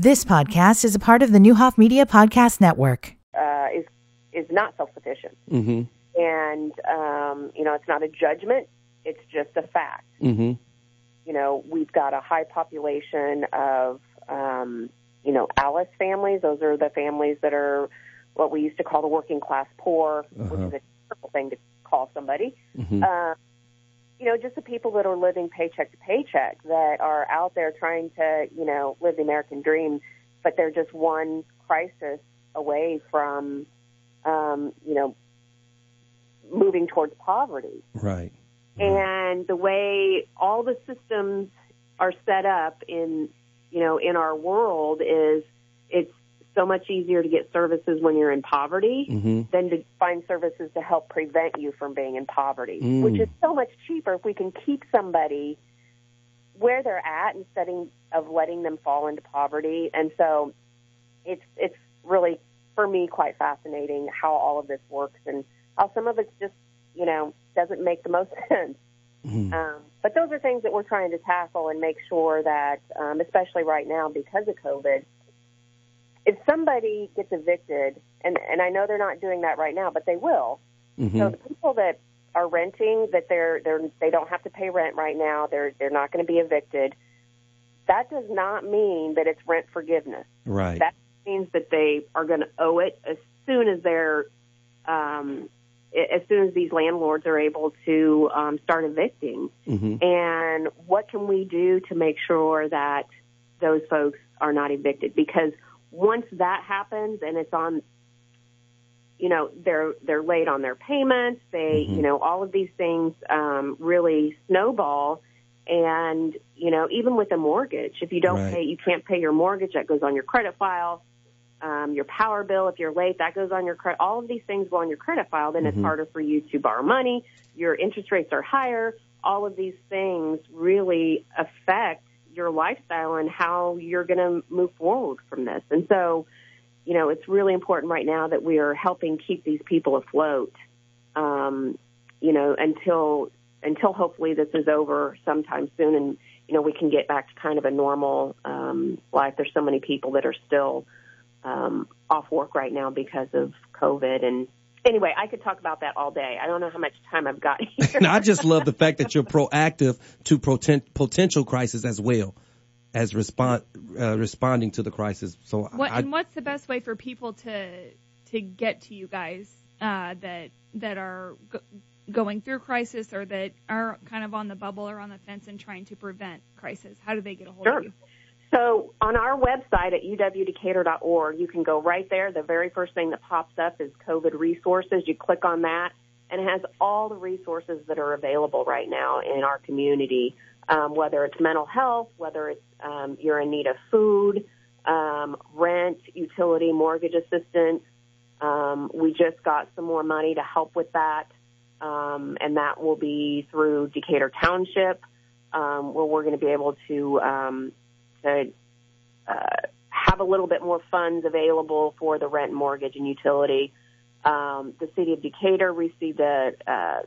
This podcast is a part of the Neuhoff Media Podcast Network. uh, is is not self sufficient, Mm-hmm. and um, you know it's not a judgment; it's just a fact. Mm-hmm. You know, we've got a high population of um, you know ALICE families. Those are the families that are what we used to call the working class poor, which Uh-huh. is a terrible thing to call somebody. Mm-hmm. Uh, you know, just the people that are living paycheck to paycheck that are out there trying to, you know, live the American dream, but they're just one crisis away from, um, you know, moving towards poverty. Right. And the way all the systems are set up in, you know, in our world is it's so much easier to get services when you're in poverty Mm-hmm. than to find services to help prevent you from being in poverty, Mm. which is so much cheaper if we can keep somebody where they're at instead of letting them fall into poverty. And so it's it's really for me quite fascinating how all of this works and how some of it's just you know doesn't make the most sense. Mm-hmm. Um, but those are things that we're trying to tackle and make sure that, um, especially right now because of COVID, if somebody gets evicted, and, and I know they're not doing that right now, but they will. Mm-hmm. So the people that are renting, that they're they're they don't have to pay rent right now. They're they're not going to be evicted. That does not mean that it's rent forgiveness. Right. That means that they are going to owe it as soon as they're um, as soon as these landlords are able to um, start evicting. Mm-hmm. And what can we do to make sure that those folks are not evicted? Because once that happens and it's on, you know, they're they're late on their payments. They, Mhm. you know, all of these things um, really snowball. And you know, even with a mortgage, if you don't Right. pay, you can't pay your mortgage. That goes on your credit file. Um, your power bill, if you're late, that goes on your credit. All of these things go on your credit file. Then it's Mhm. harder for you to borrow money. Your interest rates are higher. All of these things really affect your lifestyle and how you're going to move forward from this. And so, you know, it's really important right now that we are helping keep these people afloat. Um, you know, until until hopefully this is over sometime soon, and you know we can get back to kind of a normal um, life. There's so many people that are still um, off work right now because of COVID. And anyway, I could talk about that all day. I don't know how much time I've got here. And I just love the fact that you're proactive to poten- potential crisis as well as respond uh, responding to the crisis. So What I, and what's the best way for people to to get to you guys uh, that that are go- going through crisis or that are kind of on the bubble or on the fence and trying to prevent crisis? How do they get a hold Sure. of you? So on our website at uwdecatur.org, you can go right there. The very first thing that pops up is COVID resources. You click on that, and it has all the resources that are available right now in our community, um, whether it's mental health, whether it's um, you're in need of food, um, rent, utility, mortgage assistance. Um, we just got some more money to help with that, um, and that will be through Decatur Township, um, where we're going to be able to um, to uh, have a little bit more funds available for the rent, mortgage, and utility. Um, the city of Decatur received a, uh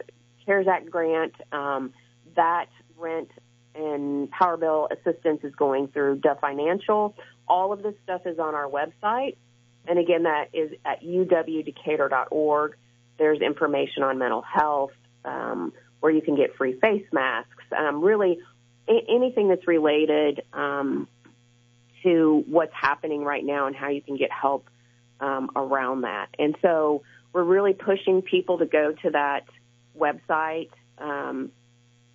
CARES Act grant. Um, that rent and power bill assistance is going through the financial. All of this stuff is on our website. And again, that is at uwdecatur.org. There's information on mental health, um, where you can get free face masks. Um, really, anything that's related um, to what's happening right now and how you can get help um, around that. And so we're really pushing people to go to that website um,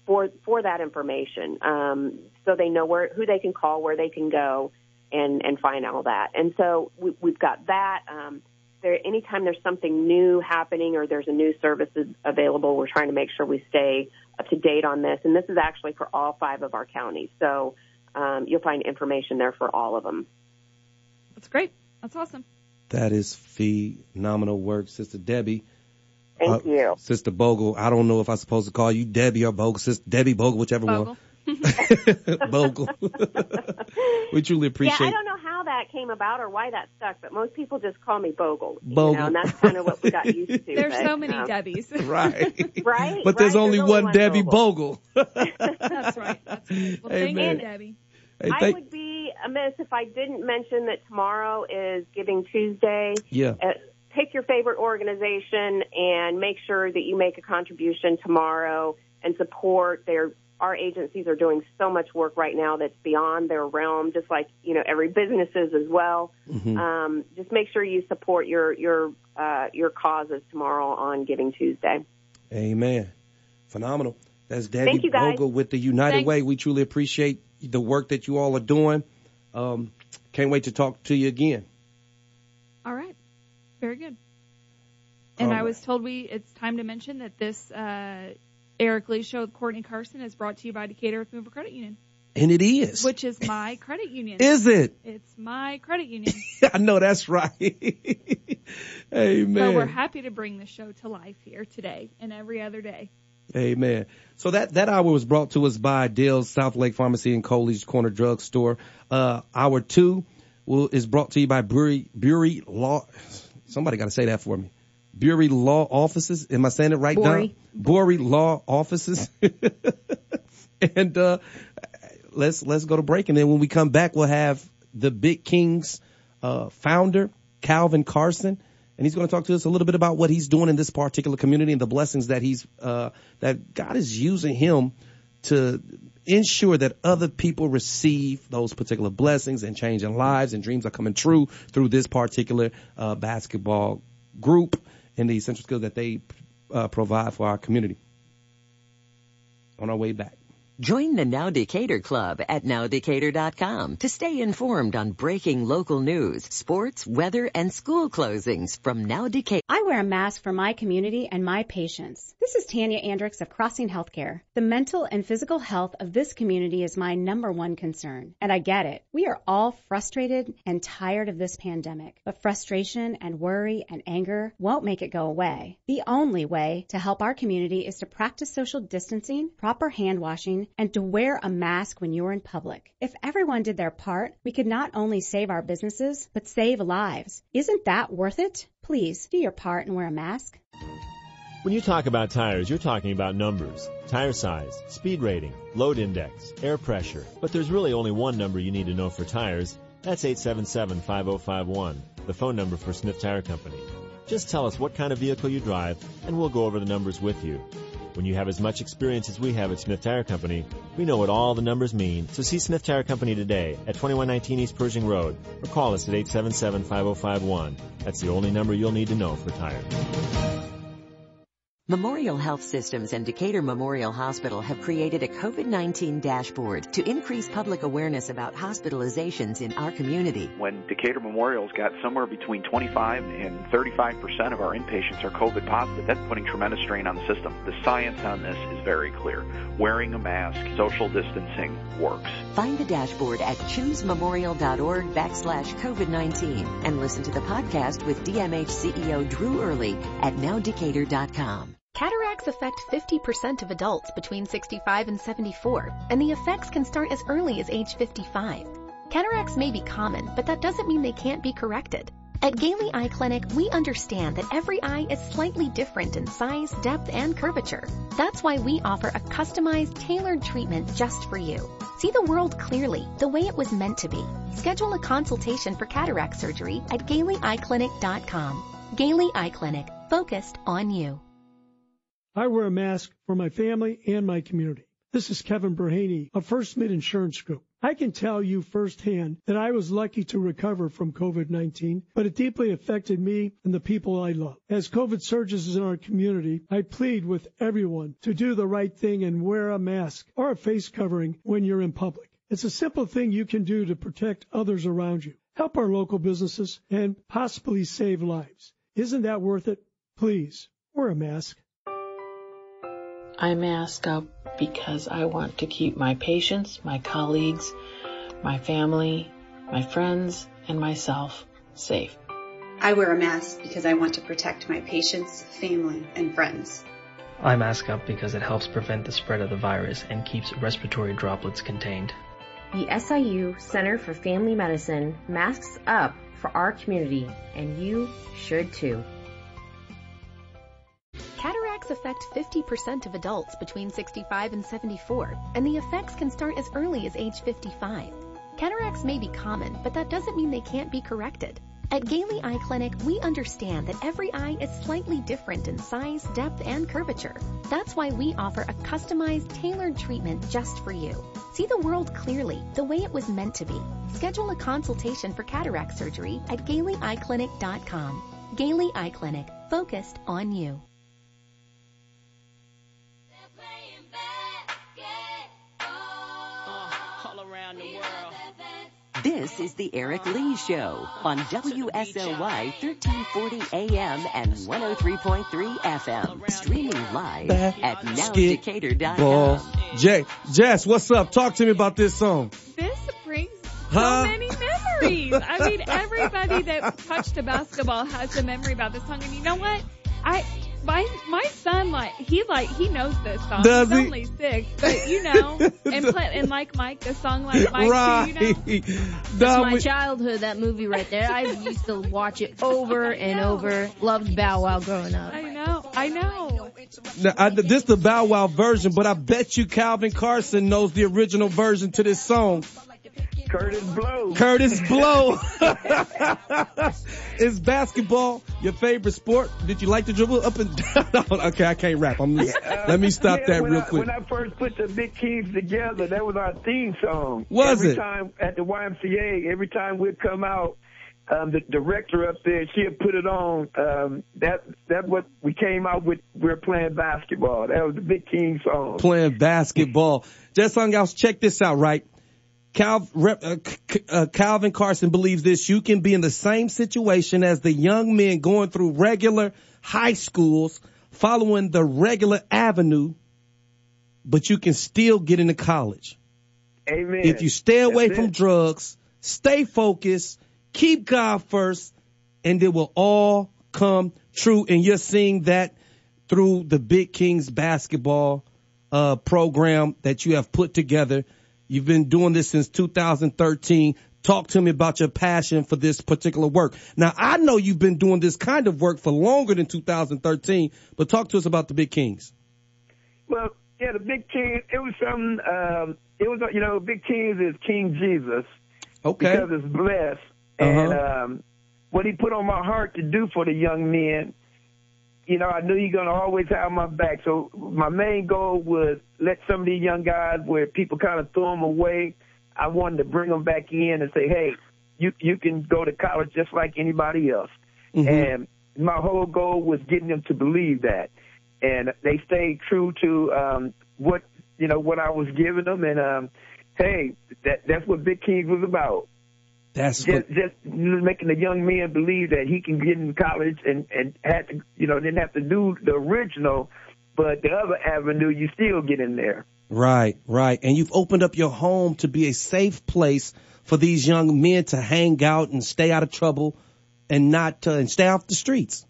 for for that information, um, so they know where who they can call, where they can go, and and find all that. And so we, we've got that. Um, there, anytime there's something new happening or there's a new service available, we're trying to make sure we stay up to date on this. And this is actually for all five of our counties. So um, you'll find information there for all of them. That's great. That's awesome. that is phenomenal work, Sister Debbie. Thank Uh, you. Sister Bogle. I don't know if I'm supposed to call you Debbie or Bogle. Sister Debbie Bogle, whichever Bogle. one. Bogle. we truly appreciate. Yeah, I don't know how that came about or why that stuck, but most people just call me Bogle. You Bogle. know, and that's kind of what we got used to. There's but, so many um, Debbies. Right. Right. But there's right, only one Debbie Bogle. Bogle. That's right. That's right. Well, thank Amen. you, Debbie. Hey, I would be amiss if I didn't mention that tomorrow is Giving Tuesday. Yeah. Uh, pick your favorite organization and make sure that you make a contribution tomorrow and support their our agencies are doing so much work right now that's beyond their realm, just like you know every business is as well. Mm-hmm. Um, just make sure you support your your uh, your causes tomorrow on Giving Tuesday. Amen. Phenomenal. That's Debbie Thank you, guys. Bogle with the United Thanks. Way. We truly appreciate the work that you all are doing. Um, can't wait to talk to you again. All right. Very good. And All I was told we it's time to mention that this uh, Eric Lee show with Courtney Carson is brought to you by Decatur Earth Mover Credit Union, And it is. which is my credit union. is it? It's my credit union. I know that's right. Amen. So we're happy to bring the show to life here today and every other day. Amen. So that, that hour was brought to us by Dale's South Lake Pharmacy and Coley's Corner Drug Store. Uh, hour two will, is brought to you by Bury, Bury Law. Somebody got to say that for me. Bury Law Offices. Am I saying it right, Bury. Don? Bury Law Offices. and, uh, let's, let's go to break. And then when we come back, we'll have the Big Kings, uh, founder, Calvin Carson and he's going to talk to us a little bit about what he's doing in this particular community and the blessings that he's uh, that God is using him to ensure that other people receive those particular blessings and changing lives and dreams are coming true through this particular uh, basketball group and the essential skills that they uh, provide for our community. On our way back. Join the Now Decatur Club at nowdecatur.com to stay informed on breaking local news, sports, weather, and school closings from Now Decatur. I wear a mask for my community and my patients. This is Tanya Andricks of Crossing Healthcare. The mental and physical health of this community is my number one concern. And I get it. We are all frustrated and tired of this pandemic. But frustration and worry and anger won't make it go away. The only way to help our community is to practice social distancing, proper hand washing, and to wear a mask when you're in public. If everyone did their part, we could not only save our businesses, but save lives. Isn't that worth it? Please do your part and wear a mask. When you talk about tires, you're talking about numbers. Tire size, speed rating, load index, air pressure. But there's really only one number you need to know for tires. That's 877-5051, the phone number for Smith Tire Company. Just tell us what kind of vehicle you drive and we'll go over the numbers with you. When you have as much experience as we have at Smith Tire Company, we know what all the numbers mean. So see Smith Tire Company today at 2119 East Pershing Road or call us at 877-5051. That's the only number you'll need to know for tires. Memorial Health Systems and Decatur Memorial Hospital have created a COVID-19 dashboard to increase public awareness about hospitalizations in our community. when Decatur Memorial's got somewhere between 25 and 35 percent of our inpatients are COVID positive, that's putting tremendous strain on the system. The science on this is very clear. Wearing a mask, social distancing works. Find the dashboard at choosememorial.org backslash COVID-19 and listen to the podcast with DMH CEO Drew Early at nowdecatur.com. Cataracts affect 50% of adults between 65 and 74, and the effects can start as early as age 55. Cataracts may be common, but that doesn't mean they can't be corrected. At Gailey Eye Clinic, we understand that every eye is slightly different in size, depth, and curvature. That's why we offer a customized, tailored treatment just for you. See the world clearly, the way it was meant to be. Schedule a consultation for cataract surgery at GaileyEyeClinic.com. Gailey Eye Clinic, focused on you. I wear a mask for my family and my community. This is Kevin Berhaney of First Mid Insurance Group. I can tell you firsthand that I was lucky to recover from COVID-19, but it deeply affected me and the people I love. As COVID surges in our community, I plead with everyone to do the right thing and wear a mask or a face covering when you're in public. It's a simple thing you can do to protect others around you. Help our local businesses and possibly save lives. Isn't that worth it? Please wear a mask. I mask up because I want to keep my patients, my colleagues, my family, my friends, and myself safe. I wear a mask because I want to protect my patients, family, and friends. I mask up because it helps prevent the spread of the virus and keeps respiratory droplets contained. The SIU Center for Family Medicine masks up for our community, and you should too. Cataracts affect 50% of adults between 65 and 74, and the effects can start as early as age 55. Cataracts may be common, but that doesn't mean they can't be corrected. At Gailey Eye Clinic, we understand that every eye is slightly different in size, depth, and curvature. That's why we offer a customized, tailored treatment just for you. See the world clearly, the way it was meant to be. Schedule a consultation for cataract surgery at GaileyEyeClinic.com. Gailey Eye Clinic, focused on you. This is the Eric Lee Show on WSOY 1340 AM and 103.3 FM. Streaming live at nowdecatur.com. Ball. Jay, Jess, what's up? Talk to me about this song. This brings Huh? so many memories. I mean, everybody that touched a basketball has a memory about this song. And you know what? I my my son like he like he knows this song. Does He's he? only six, but you know, and play, and like Mike, the song like Mike right. too. You know, That's my we- childhood, that movie right there. I used to watch it over and over. Loved Bow Wow growing up. I know, I know. Now, I, this the Bow Wow version, but I bet you Calvin Carson knows the original version to this song. Kurtis Blow. Kurtis Blow. Is basketball your favorite sport? Did you like to dribble up and down? okay, I can't rap. I'm, let me stop Yeah, that real I, quick. When I first put the Big Kings together, that was our theme song. Was every it? time at the YMCA, every time we'd come out, um, the director up there, she'd put it on. Um, that that what we came out with. We're playing basketball. That was the Big King song. playing basketball. Just on guys, check this out, right? Cal, rep, uh, C- uh, Calvin Carson believes this. You can be in the same situation as the young men going through regular high schools, following the regular avenue, but you can still get into college. Amen. If you stay away That's from it. drugs, stay focused, keep God first, and it will all come true. And you're seeing that through the Big Kings basketball uh, program that you have put together. You've been doing this since 2013. Talk to me about your passion for this particular work. Now, I know you've been doing this kind of work for longer than 2013, but talk to us about the Big Kings. Well, yeah, the Big King. It was something. Um, it was you know, Big Kings is King Jesus. Okay. Because it's blessed, Uh-huh. and um, what He put on my heart to do for the young men. You know, I knew you're gonna always have my back. So my main goal was let some of these young guys, where people kind of throw them away, I wanted to bring them back in and say, hey, you you can go to college just like anybody else. Mm-hmm. And my whole goal was getting them to believe that, and they stayed true to um, what you know what I was giving them. And um, hey, that that's what Big Kings was about. That's just, just making the young man believe that he can get in college and and had to you know didn't have to do the original, but the other avenue you still get in there. Right, right. And you've opened up your home to be a safe place for these young men to hang out and stay out of trouble and not uh, and stay off the streets.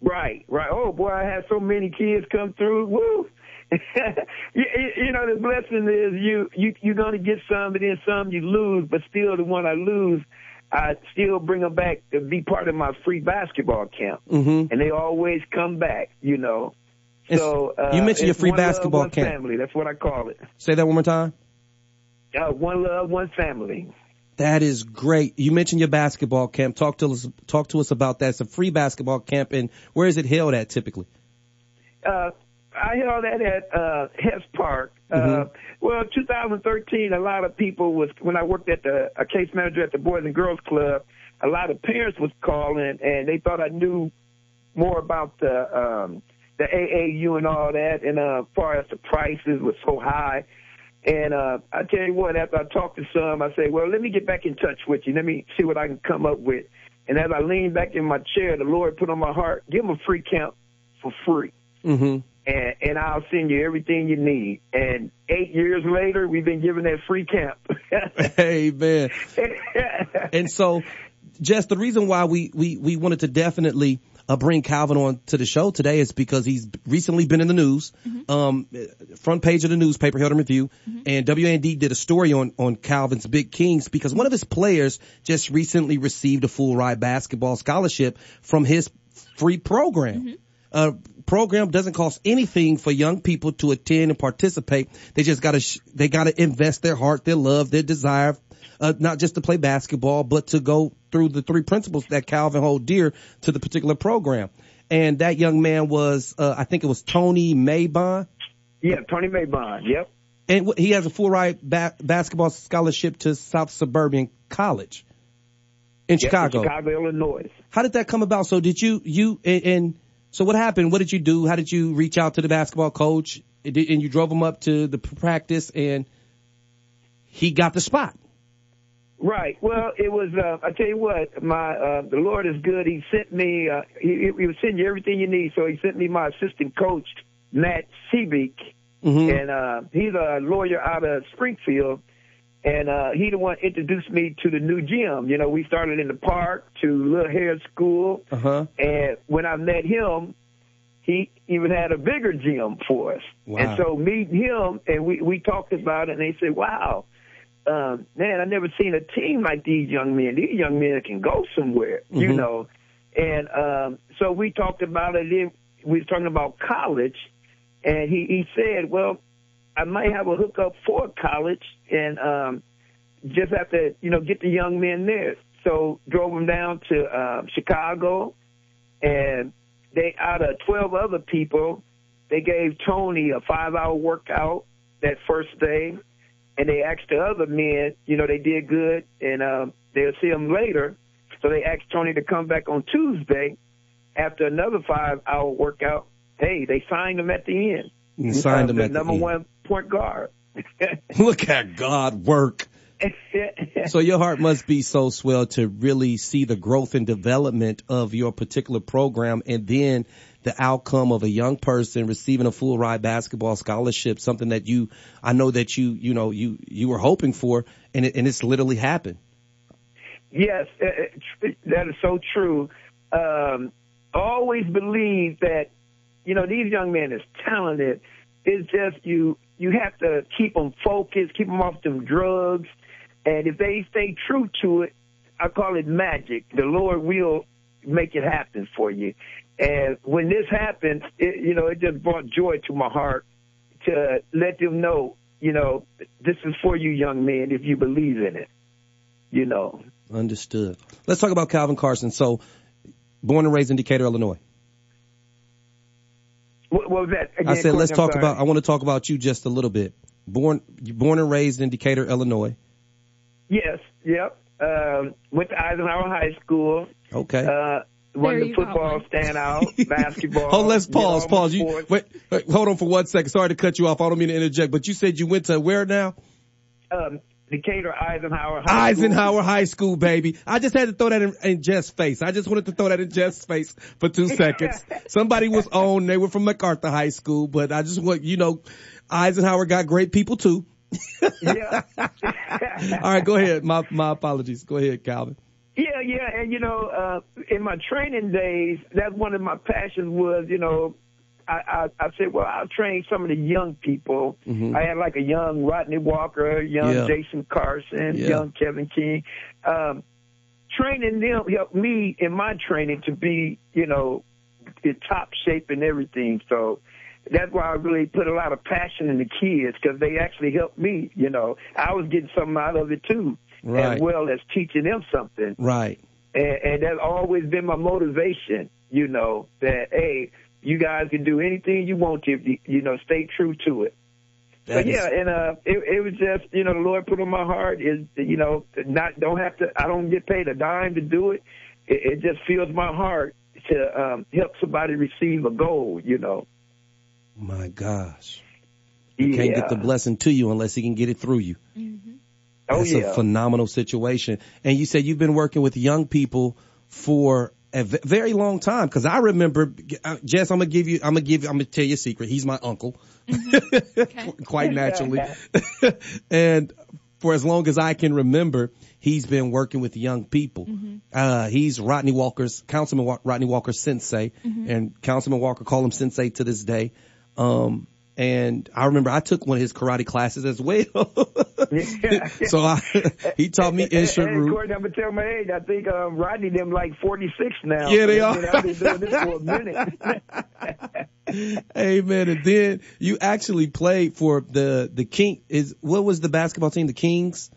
Right, right. Oh boy, I had so many kids come through. Woo! you, you know, the blessing is you you you're gonna get some, and then some you lose, but still the one I lose, I still bring them back to be part of my free basketball camp, Mm-hmm. and they always come back. You know. So uh, you mentioned your free love, basketball one camp. Family, that's what I call it. Say that one more time. Uh, one love, one family. That is great. You mentioned your basketball camp. Talk to us. Talk to us about that. It's a free basketball camp, and where is it held at typically? Uh, I held that at uh, Hess Park. Uh, Mhm. well, 2013, a lot of people was when I worked at the a case manager at the Boys and Girls Club. A lot of parents was calling, and they thought I knew more about the um, the AAU and all that. And uh, as far as the prices was so high, and uh, I tell you what, after I talked to some, I say, well, let me get back in touch with you. Let me see what I can come up with. And as I leaned back in my chair, the Lord put on my heart, give them a free camp for free Mm-hmm. And, and I'll send you everything you need. And eight years later, we've been giving that free camp. Amen. and so, just the reason why we we we wanted to definitely uh, bring Calvin on to the show today is because he's recently been in the news, um, front page of the newspaper, Herald Review, and WAND did a story on on Calvin's Big Kings because one of his players just recently received a full ride basketball scholarship from his free program. Uh, program doesn't cost anything for young people to attend and participate. They just gotta, sh- they gotta invest their heart, their love, their desire uh, not just to play basketball, but to go through the three principles that Calvin hold dear to the particular program. And that young man was, uh, I think it was Tony Maybon. Yeah, Tony Maybon. Yep. And he has a full ride ba- basketball scholarship to South Suburban College in Yep, Chicago. Chicago, Illinois. How did that come about? So did you you and, and so what happened? What did you do? How did you reach out to the basketball coach? And you drove him up to the practice, and he got the spot. Right. Well, it was. Uh, I tell you what, my uh, the Lord is good. He sent me. Uh, he, he was sending you everything you need. So he sent me my assistant coach, Matt Seabeek, Mhm. and uh, he's a lawyer out of Springfield. And uh, he the one introduced me to the new gym. You know, we started in the park to Little Hair School, Uh huh. and when I met him, he even had a bigger gym for us. Wow. And so meeting him, and we we talked about it, and they said, "Wow, um, man, I never seen a team like these young men. These young men can go somewhere, you Mhm. know." And um, so we talked about it. Then we was talking about college, and he he said, "Well, I might have a hookup for college, and um, just have to, you know, get the young men there." So drove them down to uh, Chicago, and they out of twelve other people, they gave Tony a five hour workout that first day, and they asked the other men, you know, they did good, and um, they'll see them later. So they asked Tony to come back on Tuesday after another five hour workout. Hey, they signed him at the end. You signed him the at the number end. one point guard. Look at God work. So your heart must be so swell to really see the growth and development of your particular program and then the outcome of a young person receiving a full ride basketball scholarship, something that you, I know that you, you know, you, you were hoping for and it, and it's literally happened. Yes, uh, uh, that is so true. Um, always believe that you know these young men is talented. It's just you you have to keep them focused, keep them off them drugs, and if they stay true to it, I call it magic. The Lord will make it happen for you. And when this happened, it, you know, it just brought joy to my heart to let them know, you know, this is for you, young men, if you believe in it. You know. Understood. Let's talk about Calvin Carson. So born and raised in Decatur, Illinois. What, what was that? Again, I said, let's I'm talk sorry. about, I want to talk about you just a little bit. Born, born and raised in Decatur, Illinois. Yes, yep. Um, went to Eisenhower High School. Okay. Uh, won There the you go. football standout, basketball. Hold, let's pause, pause. You, wait, wait, hold on for one second. Sorry to cut you off. I don't mean to interject, but you said you went to where now? Um, Decatur Eisenhower High Eisenhower High School, baby. I just had to throw that in, in Jeff's face. I just wanted to throw that in Jeff's face for two seconds. Somebody was on. They were from MacArthur High School, but I just want, you know, Eisenhower got great people too. yeah. All right, go ahead. My, my apologies. Go ahead, Calvin. Yeah, yeah, and you know, uh, in my training days, that's one of my passions was, you know, I, I, I said, well, I'll train some of the young people. Mhm. I had like a young Rodney Walker, young Yeah. Jason Carson, Yeah. young Kevin King. Um, training them helped me in my training to be, you know, in top shape and everything. So that's why I really put a lot of passion in the kids because they actually helped me. You know, I was getting something out of it too, Right. as well as teaching them something Right. and, and that's always been my motivation. You know that hey, you guys can do anything you want to, if you, you know, stay true to it. That but is- yeah, and uh, it, it was just you know the Lord put on my heart is you know not don't have to I don't get paid a dime to do it. It, it just fills my heart to um, help somebody receive a goal. You know. My gosh. You can't get the blessing to you unless he can get it through you. Oh That's yeah. a phenomenal situation. And you said you've been working with young people for a v- very long time. Cause I remember, uh, Jess, I'm gonna give you, I'm gonna give you, I'm gonna tell you a secret. He's my uncle. Quite naturally. and for as long as I can remember, he's been working with young people. Uh, he's Rodney Walker's, Councilman Wa- Rodney Walker sensei, and Councilman Walker call him sensei to this day. Um, and I remember I took one of his karate classes as well. so I, he taught me Insha Courtney, I'm gonna tell my age. I think um, Rodney them like 46 now. Yeah, they are. I've been doing this for a minute. Amen. And then you actually played for the the King. Is what was the basketball team? The Kings.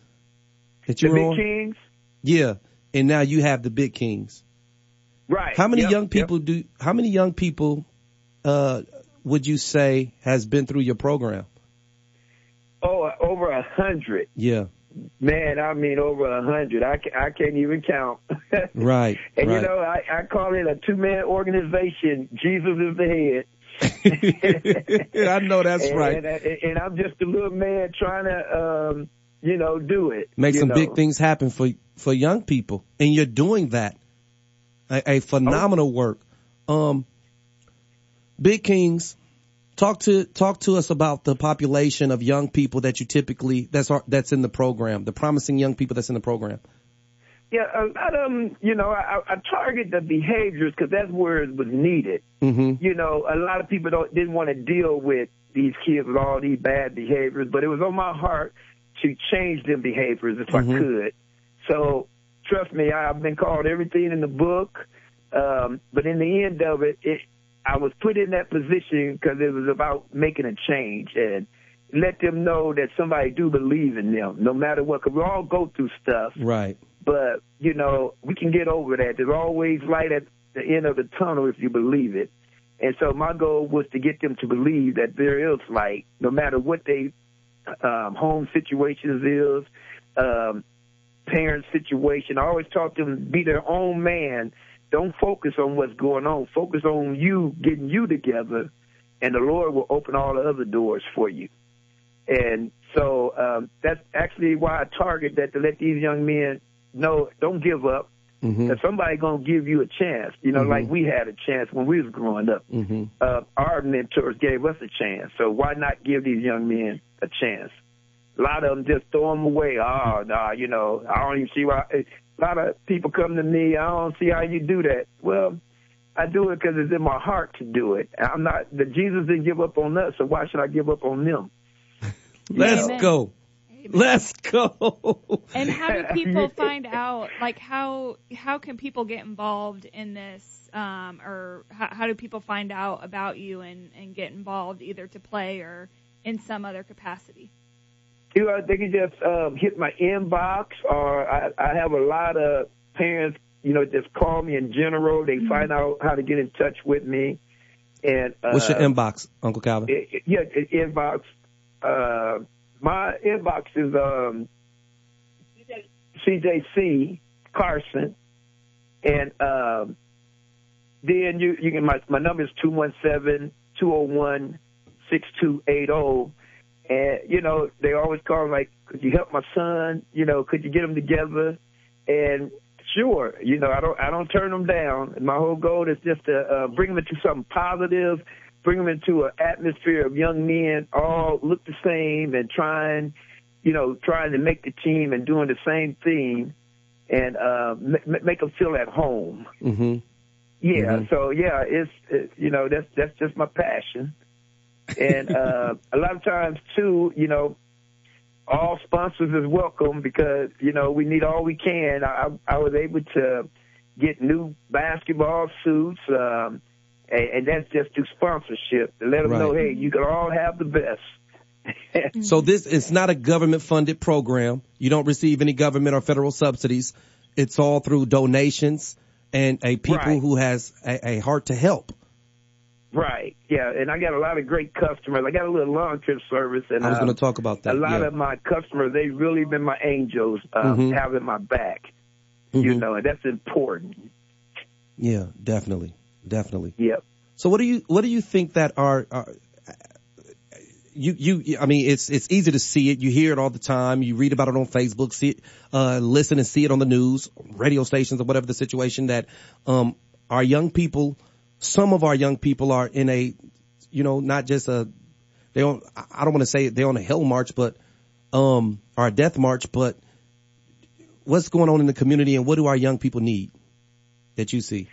that you the were Big on? Kings. Yeah, and now you have the Big Kings. Right. How many Yep, young yep. people do? How many young people uh, would you say has been through your program? Oh, over a hundred. Yeah. Man, I mean over a hundred. I, I can't even count. Right. And right. you know, I, I call it a two man organization. Jesus is the head. I know that's and, right. And, and I'm just a little man trying to, um, you know, do it. Make some know. big things happen for for young people, and you're doing that. A, a phenomenal work. Um, Big Kings, talk to talk to us about the population of young people that you typically that's our- that's in the program, the promising young people that's in the program. Yeah, a lot of them, you know, I, I target the behaviors because that's where it was needed. Mm-hmm. You know, a lot of people don't didn't want to deal with these kids with all these bad behaviors, but it was on my heart to change them behaviors if Mhm. I could. So trust me, I've been called everything in the book, um, but in the end of it, it I was put in that position because it was about making a change and let them know that somebody do believe in them, no matter what. Because we all go through stuff Right. but you know we can get over that. There's always light at the end of the tunnel if you believe it. And so my goal was to get them to believe that there is light, no matter what they um, home situations is, um, parent situation. I always taught them to be their own man. Don't focus on what's going on. Focus on you getting you together, and the Lord will open all the other doors for you. And so um, that's actually why I target that to let these young men know don't give up. Mm-hmm. That somebody gonna give you a chance. You know, Mhm. like we had a chance when we was growing up. Mm-hmm. Uh, our mentors gave us a chance. So why not give these young men a chance? A lot of them just throw them away. Oh, no, you know, I don't even see why. A lot of people come to me. I don't see how you do that. Well, I do it because it's in my heart to do it. I'm not. The Jesus didn't give up on us, so why should I give up on them? Let's Amen. go. Let's go. And how do people find out? Like how how can people get involved in this? Um, or how, how do people find out about you and and get involved either to play or in some other capacity? You know, they can just um, hit my inbox, or I, I have a lot of parents, you know, just call me in general. They find out how to get in touch with me. And uh, What's your inbox, Uncle Calvin? i- i- yeah, i- inbox. Uh, my inbox is um, CJC Carson, and um, then you you can my my number is two one seven two zero one six two eight zero. And you know they always call like, could you help my son? You know, could you get them together? And sure, you know I don't I don't turn them down. My whole goal is just to uh, bring them into something positive, bring them into an atmosphere of young men all look the same and trying, you know, trying to make the team and doing the same thing, and uh, m- make them feel at home. Mm-hmm. Yeah. Mhm. So yeah, it's it, you know that's that's just my passion, and uh, a lot of times too, you know, all sponsors is welcome because you know we need all we can. I I was able to get new basketball suits, um, and, and that's just through sponsorship to let them know, hey, you can all have the best. So this it's not a government funded program. You don't receive any government or federal subsidies. It's all through donations and a people Right. who has a, a heart to help. Right. Yeah, and I got a lot of great customers. I got a little long trip service, and I was um, going to talk about that. a lot yeah. of my customers, they've really been my angels, um, Mhm. having my back. You Mhm. know, and that's important. Yeah, definitely, definitely. Yep. So what do you what do you think that are, are you you I mean it's it's easy to see it. You hear it all the time. You read about it on Facebook, see it, uh, listen and see it on the news, radio stations, or whatever the situation that um our young people, some of our young people are in a, you know, not just a they on I I don't want to say they're on a hell march, but um or a death march, but what's going on in the community and what do our young people need that you see?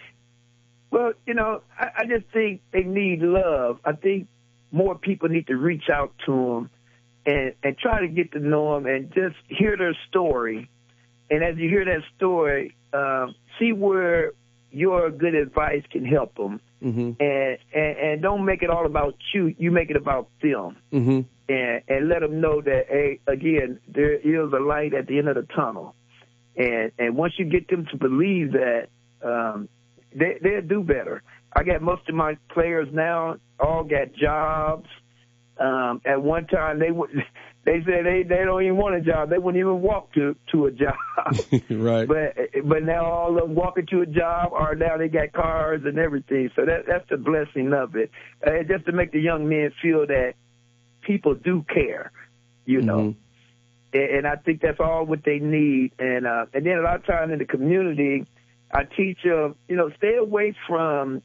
Well, you know, I, I just think they need love. I think more people need to reach out to them and and try to get to know them and just hear their story. And as you hear that story, um, see where your good advice can help them. Mm-hmm. and, and and don't make it all about you. You make it about them, Mm-hmm. and and let them know that hey, again, there is a light at the end of the tunnel, and and once you get them to believe that, um, they they'll do better. I got most of my players now all got jobs. Um, at one time they would they said they they don't even want a job. They wouldn't even walk to to a job. right. But but now all of them walking to a job, or now they got cars and everything. So that that's the blessing of it. Uh, just to make the young men feel that people do care, you know. And, and I think that's all what they need. And uh, and then a lot of times in the community, I teach them, you know, stay away from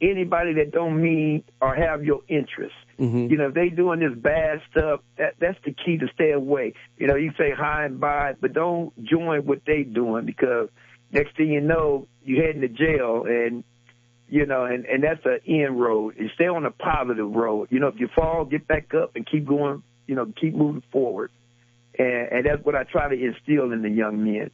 anybody that don't mean or have your interest. Mm-hmm. You know, if they doing this bad stuff, that that's the key to stay away. You know, you say hi and bye, but don't join what they doing because next thing you know, you heading to jail and you know, and and that's an end road. You stay on a positive road. You know, if you fall, get back up and keep going. You know, keep moving forward. And and that's what I try to instill in the young men.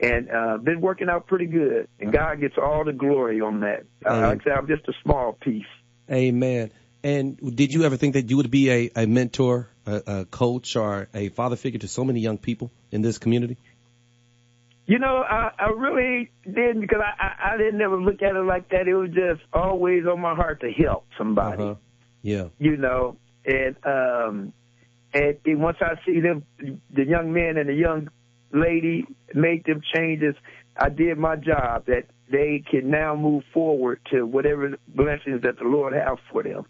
And uh been working out pretty good. And God gets all the glory on that. Uh, like I said, I'm just a small piece. Amen. And did you ever think that you would be a, a mentor, a, a coach, or a father figure to so many young people in this community? You know, I, I really didn't because I, I, I didn't ever look at it like that. It was just always on my heart to help somebody. Uh-huh. Yeah. You know, and um, and, and once I see them, the young men and the young lady make them changes, I did my job. That they can now move forward to whatever blessings that the Lord has for them.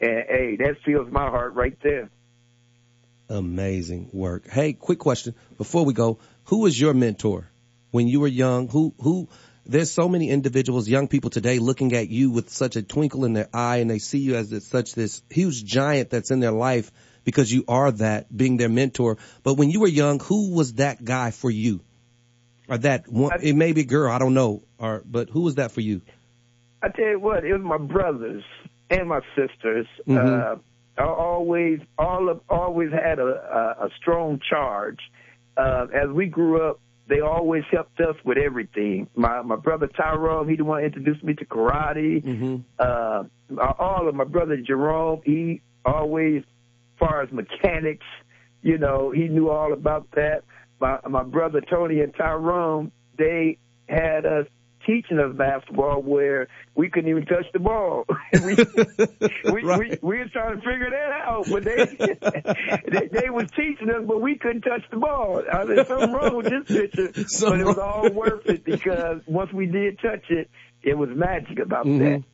And hey, that fills my heart right there. Amazing work. Hey, quick question before we go. Who was your mentor when you were young? Who, who, there's so many individuals, young people today looking at you with such a twinkle in their eye and they see you as such this huge giant that's in their life because you are that being their mentor. But when you were young, who was that guy for you? Or that one, it may be a girl, I don't know, or, but who was that for you? I tell you what, it was my brothers and my sisters. Mhm. Uh, always, all of, always had a, a, a strong charge. Uh, as we grew up, they always helped us with everything. My my brother Tyrone, he the one introduced me to karate. Mm-hmm. Uh, all of my brother Jerome, he always, as far as mechanics, you know, he knew all about that. My my brother Tony and Tyrone, they had us teaching us basketball where we couldn't even touch the ball. we, we, we we were trying to figure that out, but they they, they was teaching us, but we couldn't touch the ball. I mean, something wrong with this picture, but it was all worth it because once we did touch it, it was magic about Mhm. that.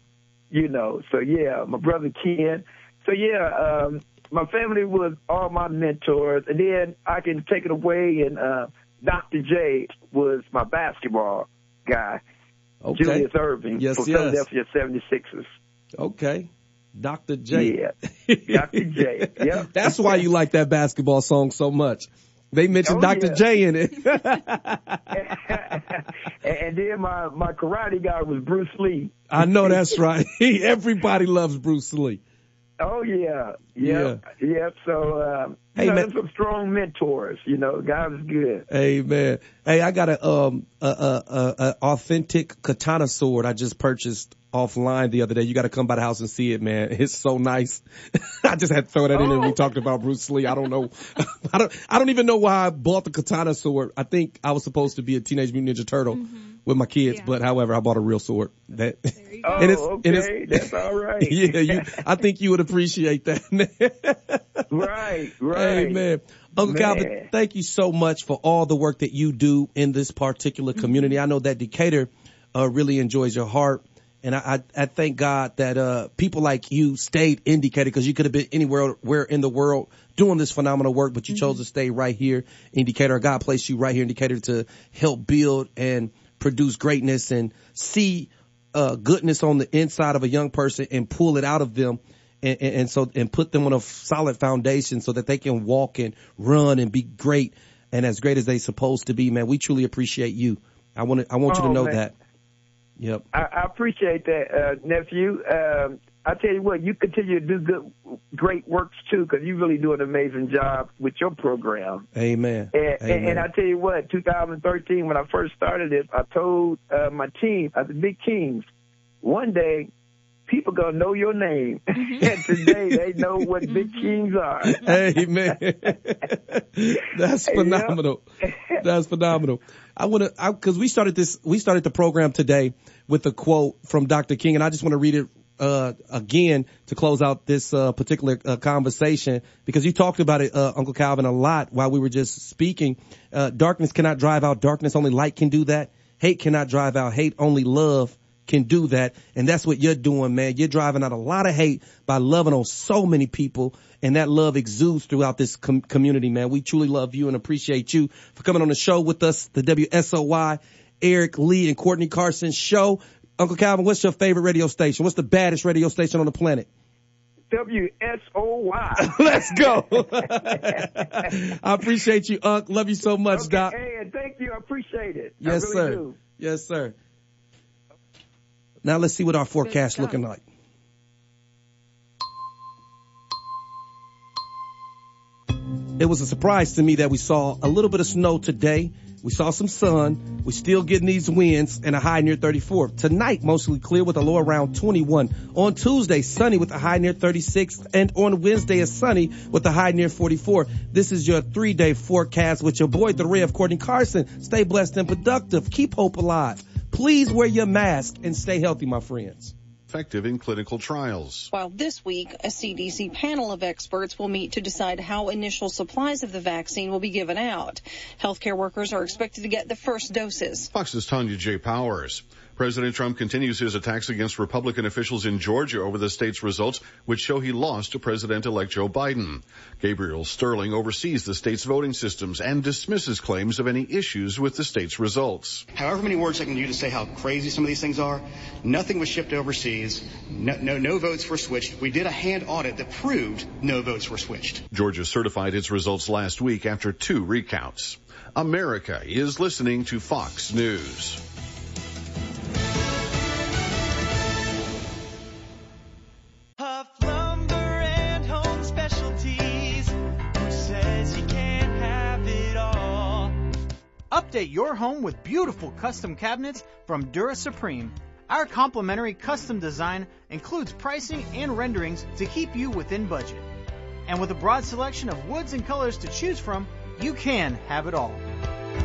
You know, so yeah, my brother Ken. So yeah, um, my family was all my mentors, and then I can take it away. And uh, Dr. J was my basketball guy. Okay. Julius Erving Yes, for yes. Philadelphia 76ers. Okay. Dr. J. Yeah. Dr. J. Yeah. That's why you like that basketball song so much. They mentioned Oh, Dr. yeah. J in it. and, then my, my karate guy was Bruce Lee. I know that's right. Everybody loves Bruce Lee. Oh yeah, yeah, yeah. So um, Hey, know, man- some strong mentors. You know, God is good. Amen. Hey, I got a um a, a, a, authentic katana sword I just purchased offline the other day. You got to come by the house and see it, man. It's so nice. I just had to throw that in there. when We talked about Bruce Lee. I don't know. I don't. I don't even know why I bought the katana sword. I think I was supposed to be a Teenage Mutant Ninja Turtle with my kids, but however, I bought a real sword. That. Oh, and it's, okay, and it's, that's all right. yeah, you. I think you would appreciate that. Right, right. Amen. Uncle Man. Calvin, thank you so much for all the work that you do in this particular community. I know that Decatur uh, really enjoys your heart. And I, I, I thank God that uh, people like you stayed in Decatur because you could have been anywhere where in the world doing this phenomenal work, but you chose to stay right here in Decatur. God placed you right here in Decatur to help build and produce greatness and see uh, goodness on the inside of a young person and pull it out of them and, and, and so and put them on a solid foundation so that they can walk and run and be great and as great as they supposed to be. Man, we truly appreciate you. I want to, I want you Oh, to know man. that. Yep. I, I appreciate that, uh, nephew. Um, I tell you what, you continue to do good, great works too, because you really do an amazing job with your program. Amen. And, and, Amen. and I tell you what, 2013, when I first started it, I told uh, my team, uh, the Big Kings, one day people gonna know your name. and today they know what big kings are. man, that's phenomenal. That's phenomenal. I want to, because we started this, we started the program today with a quote from Dr. King, and I just want to read it uh, again to close out this uh, particular uh, conversation because you talked about it, uh, Uncle Calvin, a lot while we were just speaking. Uh, darkness cannot drive out darkness; only light can do that. Hate cannot drive out hate; only love can do that. And that's what you're doing, man. You're driving out a lot of hate by loving on so many people. And that love exudes throughout this com- community, man. We truly love you and appreciate you for coming on the show with us, the WSOY, Eric Lee and Courtney Carson show. Uncle Calvin, what's your favorite radio station? What's the baddest radio station on the planet? WSOY. Let's go. I appreciate you, Unc. Love you so much, okay, Doc. Hey, and thank you. I appreciate it. Yes, really sir. Do. Yes, sir. Now let's see what our forecast looking like. It was a surprise to me that we saw a little bit of snow today. We saw some sun. We're still getting these winds and a high near 34. Tonight, mostly clear with a low around 21. On Tuesday, sunny with a high near 36. And on Wednesday, it's sunny with a high near 44. This is your three day forecast with your boy, the Ray of Courtney Carson. Stay blessed and productive. Keep hope alive. Please wear your mask and stay healthy, my friends. Effective in clinical trials. While this week, a CDC panel of experts will meet to decide how initial supplies of the vaccine will be given out. Healthcare workers are expected to get the first doses. Fox's Tonya J. Powers. President Trump continues his attacks against Republican officials in Georgia over the state's results, which show he lost to President-elect Joe Biden. Gabriel Sterling oversees the state's voting systems and dismisses claims of any issues with the state's results. However many words I can use to say how crazy some of these things are, nothing was shipped overseas. No, no, no votes were switched. We did a hand audit that proved no votes were switched. Georgia certified its results last week after two recounts. America is listening to Fox News. Update your home with beautiful custom cabinets from Dura Supreme. Our complimentary custom design includes pricing and renderings to keep you within budget. And with a broad selection of woods and colors to choose from, you can have it all.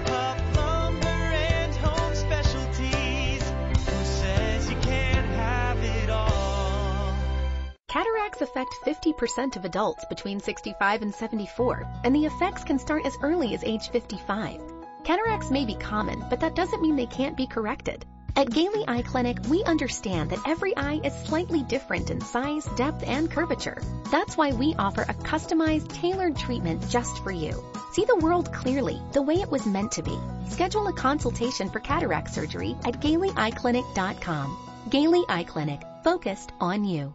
Huff Lumber and Home Specialties. Who says you can't have it all? Cataracts affect 50% of adults between 65 and 74, and the effects can start as early as age 55. Cataracts may be common, but that doesn't mean they can't be corrected. At Gailey Eye Clinic, we understand that every eye is slightly different in size, depth, and curvature. That's why we offer a customized, tailored treatment just for you. See the world clearly, the way it was meant to be. Schedule a consultation for cataract surgery at GaileyEyeClinic.com. Gailey Eye Clinic, focused on you.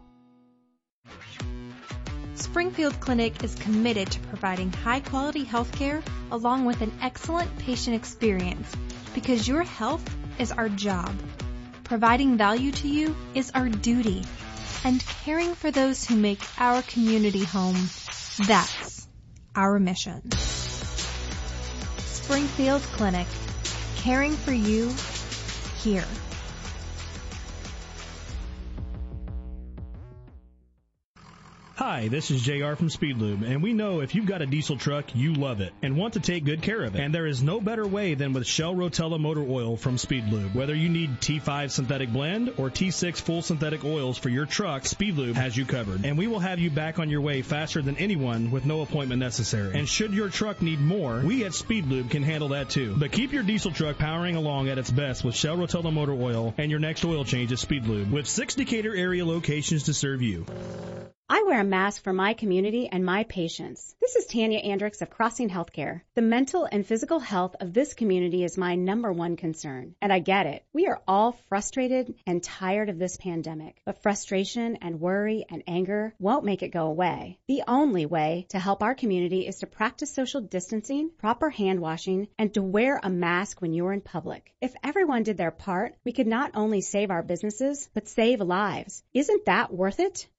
Springfield Clinic is committed to providing high quality health care along with an excellent patient experience because your health is our job. Providing value to you is our duty. And caring for those who make our community home, that's our mission. Springfield Clinic, caring for you here. Hi, this is JR from Speed Lube, and we know if you've got a diesel truck, you love it and want to take good care of it. And there is no better way than with Shell Rotella Motor Oil from Speed Lube. Whether you need T5 synthetic blend or T6 full synthetic oils for your truck, Speed Lube has you covered. And we will have you back on your way faster than anyone with no appointment necessary. And should your truck need more, we at Speed Lube can handle that too. But keep your diesel truck powering along at its best with Shell Rotella Motor Oil and your next oil change is Speed Lube with six Decatur area locations to serve you. I wear a mask for my community and my patients. This is Tanya Andricks of Crossing Healthcare. The mental and physical health of this community is my number one concern. And I get it. We are all frustrated and tired of this pandemic. But frustration and worry and anger won't make it go away. The only way to help our community is to practice social distancing, proper hand washing, and to wear a mask when you're in public. If everyone did their part, we could not only save our businesses, but save lives. Isn't that worth it?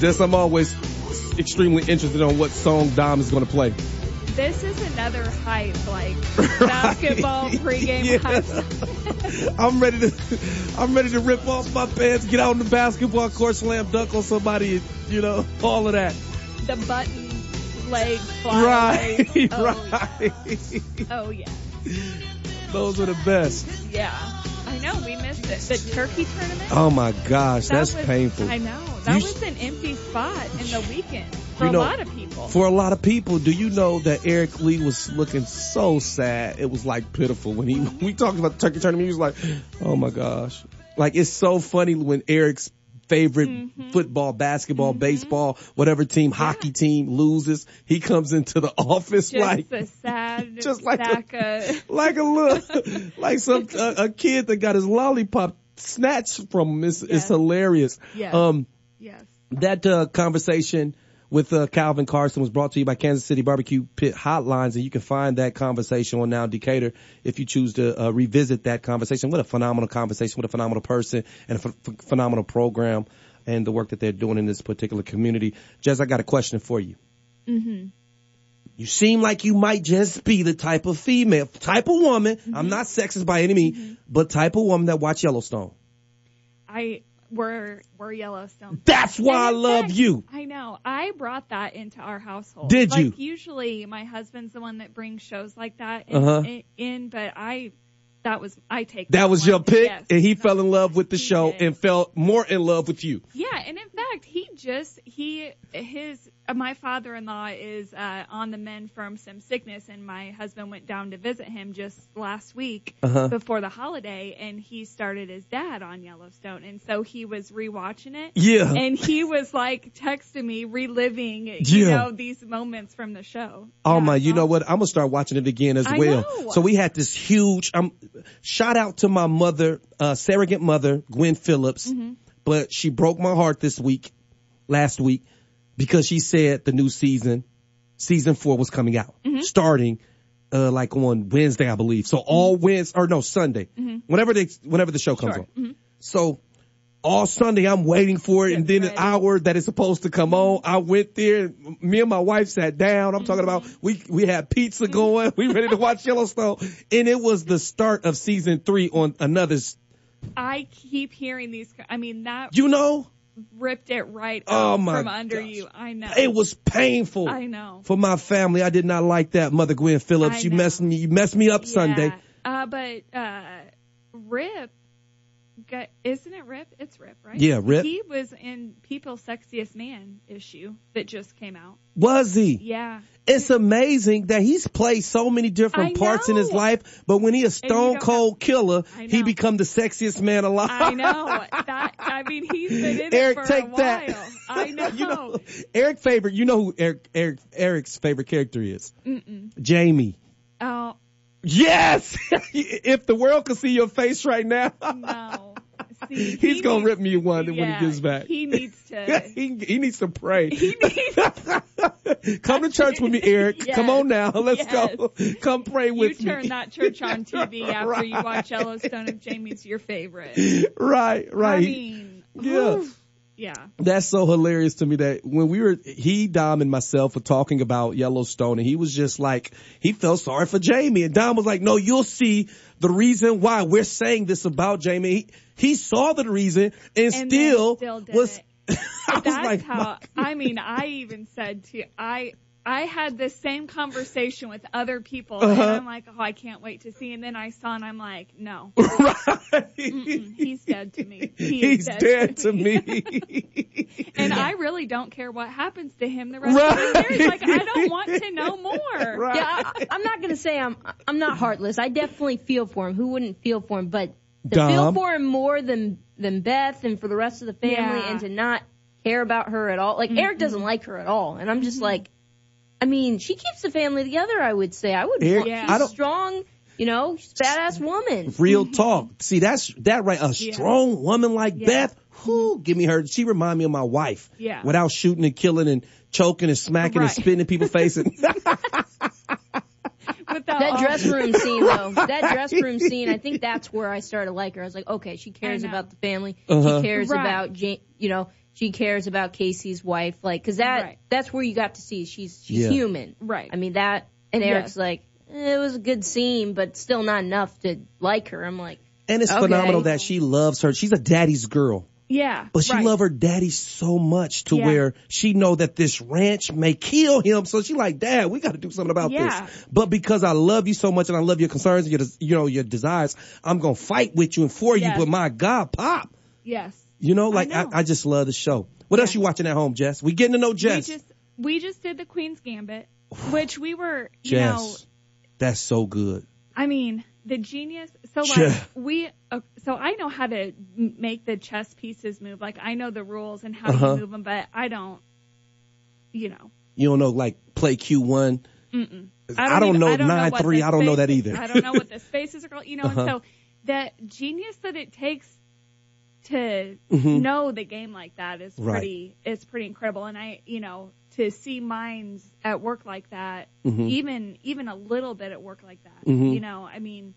Just I'm always extremely interested on what song Dom is going to play. This is another hype, like basketball pregame Yeah. hype. I'm ready to I'm ready to rip off my pants, get out on the basketball court, slam dunk on somebody, you know, all of that. The button leg fly Right. Oh, right. Yeah. Oh yeah, Those are the best. yeah. I know we missed it. The turkey tournament. Oh my gosh, That that's was- painful. I know that You was an empty spot in the weekend for You know, a lot of people. For a lot of people, do you know that Eric Lee was looking so sad? It was like pitiful when he we talked about the turkey tournament. He was like, "Oh my gosh!" Like it's so funny when Eric's favorite Mm-hmm. football, basketball, baseball, whatever team, hockey team loses, he comes into the office Just like a sad just like a- of like a little like some a, a kid that got his lollipop snatched from him. It's, it's hilarious. Yes. Um, yes. that uh, conversation with uh, Calvin Carson was brought to you by Kansas City Barbecue Pit Hotlines, and you can find that conversation on Now Decatur if you choose to uh, revisit that conversation. What a phenomenal conversation! What a phenomenal person and a ph- ph- phenomenal program, and the work that they're doing in this particular community. Jez, I got a question for you. Mm-hmm. You seem like you might just be the type of female, type of woman. I'm not sexist by any means, but type of woman that watch Yellowstone. I we're we're Yellowstone. That's why I love fact, you. I know. I brought that into our household. Did like, you? Usually, my husband's the one that brings shows like that in, Uh-huh. in, in, but I that was I take That was your pick, Yes. and he fell in love with the show and fell more in love with you. Yeah, and in fact, he just he his my father-in-law is uh, on the mend from some sickness, and my husband went down to visit him just last week Uh-huh. before the holiday, and he started his dad on Yellowstone, and so he was rewatching it. Yeah. and he was like texting me, reliving you Yeah. know these moments from the show. Oh my, you know what? I'm gonna start watching it again as I well. know. So we had this huge. Um, shout out to my mother, uh, surrogate mother, Gwen Phillips. Mm-hmm. But she broke my heart this week, last week, because she said the new season, season four, was coming out, Mm-hmm. starting uh, like on Wednesday, I believe. So all Wednesday or no Sunday, Mhm. whenever they whenever the show comes Sure. on. Mhm. So all Sunday I'm waiting for it, and then an hour that it's supposed to come on, I went there. Me and my wife sat down. I'm talking about we we had pizza going. We ready to watch Yellowstone, and it was the start of season three on another. I keep hearing these. I mean that You know, ripped it right Oh my from under you. I know it was painful. I know. for my family. I did not like that, Mother Gwen Phillips. You messed me. You messed me up Sunday. Uh, but uh, Rip, isn't it Rip? It's Rip, right? Yeah, Rip. He was in People's Sexiest Man issue that just came out. Was he? Yeah. It's amazing that he's played so many different parts in his know. life, but when he a stone cold killer, he become the sexiest man alive. I know that. I mean, he's been in Eric, it for take a while. that. I know. Eric favorite, you know who Eric, Eric Eric's favorite character is? Mm-mm. Jamie. Oh Yes! if the world could see your face right now, no. See, he's he gonna needs- rip me one when he gets back. He needs to. he, he needs to pray. He needs. Come to church with me, Eric. Yes. Come on now. Let's Yes. go. Come pray with me. You turn that church on TV after Right. you watch Yellowstone if Jamie's your favorite. right, right. I mean, Yeah. oof. Yeah. That's so hilarious to me that when we were, he, Dom, and myself were talking about Yellowstone, and he was just like, he felt sorry for Jamie. And Dom was like, no, you'll see the reason why we're saying this about Jamie. He, he saw the reason and, And still, still was. I was That's like, how. I mean, I even said to I. I had this same conversation with other people, and Uh-huh. I'm like, "Oh, I can't wait to see." And then I saw, and I'm like, "No, Mm-mm, he's dead to me. He he's dead to me. And I really don't care what happens to him the rest of the years. Like, I don't want to know more. Yeah, I, I'm not gonna say I'm I'm not heartless. I definitely feel for him. Who wouldn't feel for him? But to feel for him more than than Beth and for the rest of the family, Yeah. and to not care about her at all. Like Eric doesn't Mm-hmm. like her at all, and I'm just like, I mean, she keeps the family together. I would say. I would. Eric, want, Yeah. she's I don't- strong. You know, she's a badass woman. Real talk. See, that's that right. A strong woman like Beth. Who give me her. She remind me of my wife. Yeah. Without shooting and killing and choking and smacking and Right. spitting in people's faces. that dress room scene though, that dress room scene, I think that's where I started to like her. I was like, okay, she cares about the family. Uh-huh. She cares Right. about, Ja- you know, she cares about Casey's wife. Like, cause that, Right. that's where you got to see she's, she's Yeah. human. Right. I mean, that, and Yes. Eric's like, eh, it was a good scene, but still not enough to like her. I'm like, and it's okay. phenomenal that she loves her. She's a daddy's girl. Yeah. But she right. love her daddy so much to Yeah. where she know that this ranch may kill him. So she like, Dad, we got to do something about Yeah. this. But because I love you so much and I love your concerns and your, des- you know, your desires, I'm gonna fight with you and for Yes. you. But my God, Pop, Yes. You know, like I, know. I, just love the show. What else you watching at home, Jess? We getting to know Jess. We just we just did the Queen's Gambit, which we were, you know, Jess, that's so good. I mean, the genius. So like Yeah. we, uh, so I know how to make the chess pieces move. Like I know the rules and how Uh-huh. you move them, but I don't. You know. You don't know like play Q one. Mm-mm. I don't even- know I don't nine what three. I don't know that either. I don't know what the spaces are called. You know, Uh-huh. and so the genius that it takes to Mhm. know the game like that is Right. pretty. It's pretty incredible. And I, you know, to see minds at work like that, Mhm. even even a little bit at work like that. Mhm. You know, I mean,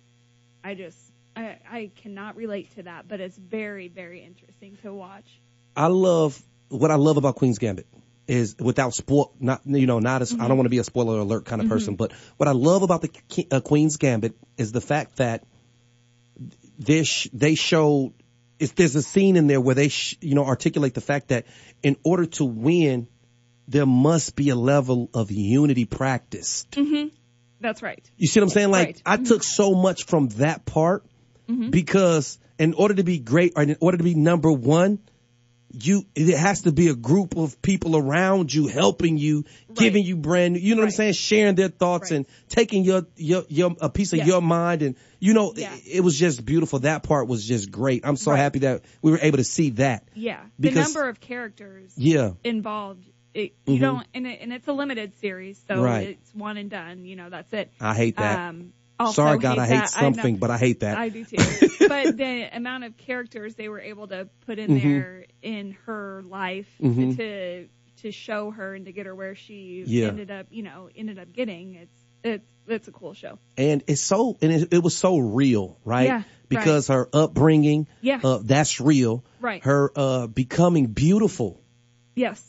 I just I, I cannot relate to that, but it's very very interesting to watch. I love what I love about Queen's Gambit is without spoil not you know not as I don't want to be a spoiler alert kind of person, Mhm. but what I love about the uh, Queen's Gambit is the fact that this they showed if there's a scene in there where they sh, you know articulate the fact that in order to win there must be a level of unity practiced. Mm-hmm. That's right. You see what I'm saying? Like Right. I took so much from that part Mhm. because in order to be great or in order to be number one, you it has to be a group of people around you helping you, giving you brand new, you know what I'm saying, sharing their thoughts and taking your your your a piece of Yes. your mind and you know it, it was just beautiful. That part was just great. I'm so Right. happy that we were able to see that. Yeah, because, the number of characters Yeah. involved. It, you Mhm. don't, and, it, and it's a limited series, so Right. it's one and done. You know, that's it. I hate that. Um, also Sorry, God, hate I hate that. I something, but I hate that. I do too. but the amount of characters they were able to put in Mhm. there in her life Mhm. to to show her and to get her where she Yeah. ended up, you know, ended up getting. It's it's it's a cool show. and it's so and it, it was so real, right? Yeah, because her upbringing, Yeah. uh, that's real. Right. Her uh, becoming beautiful. Yes.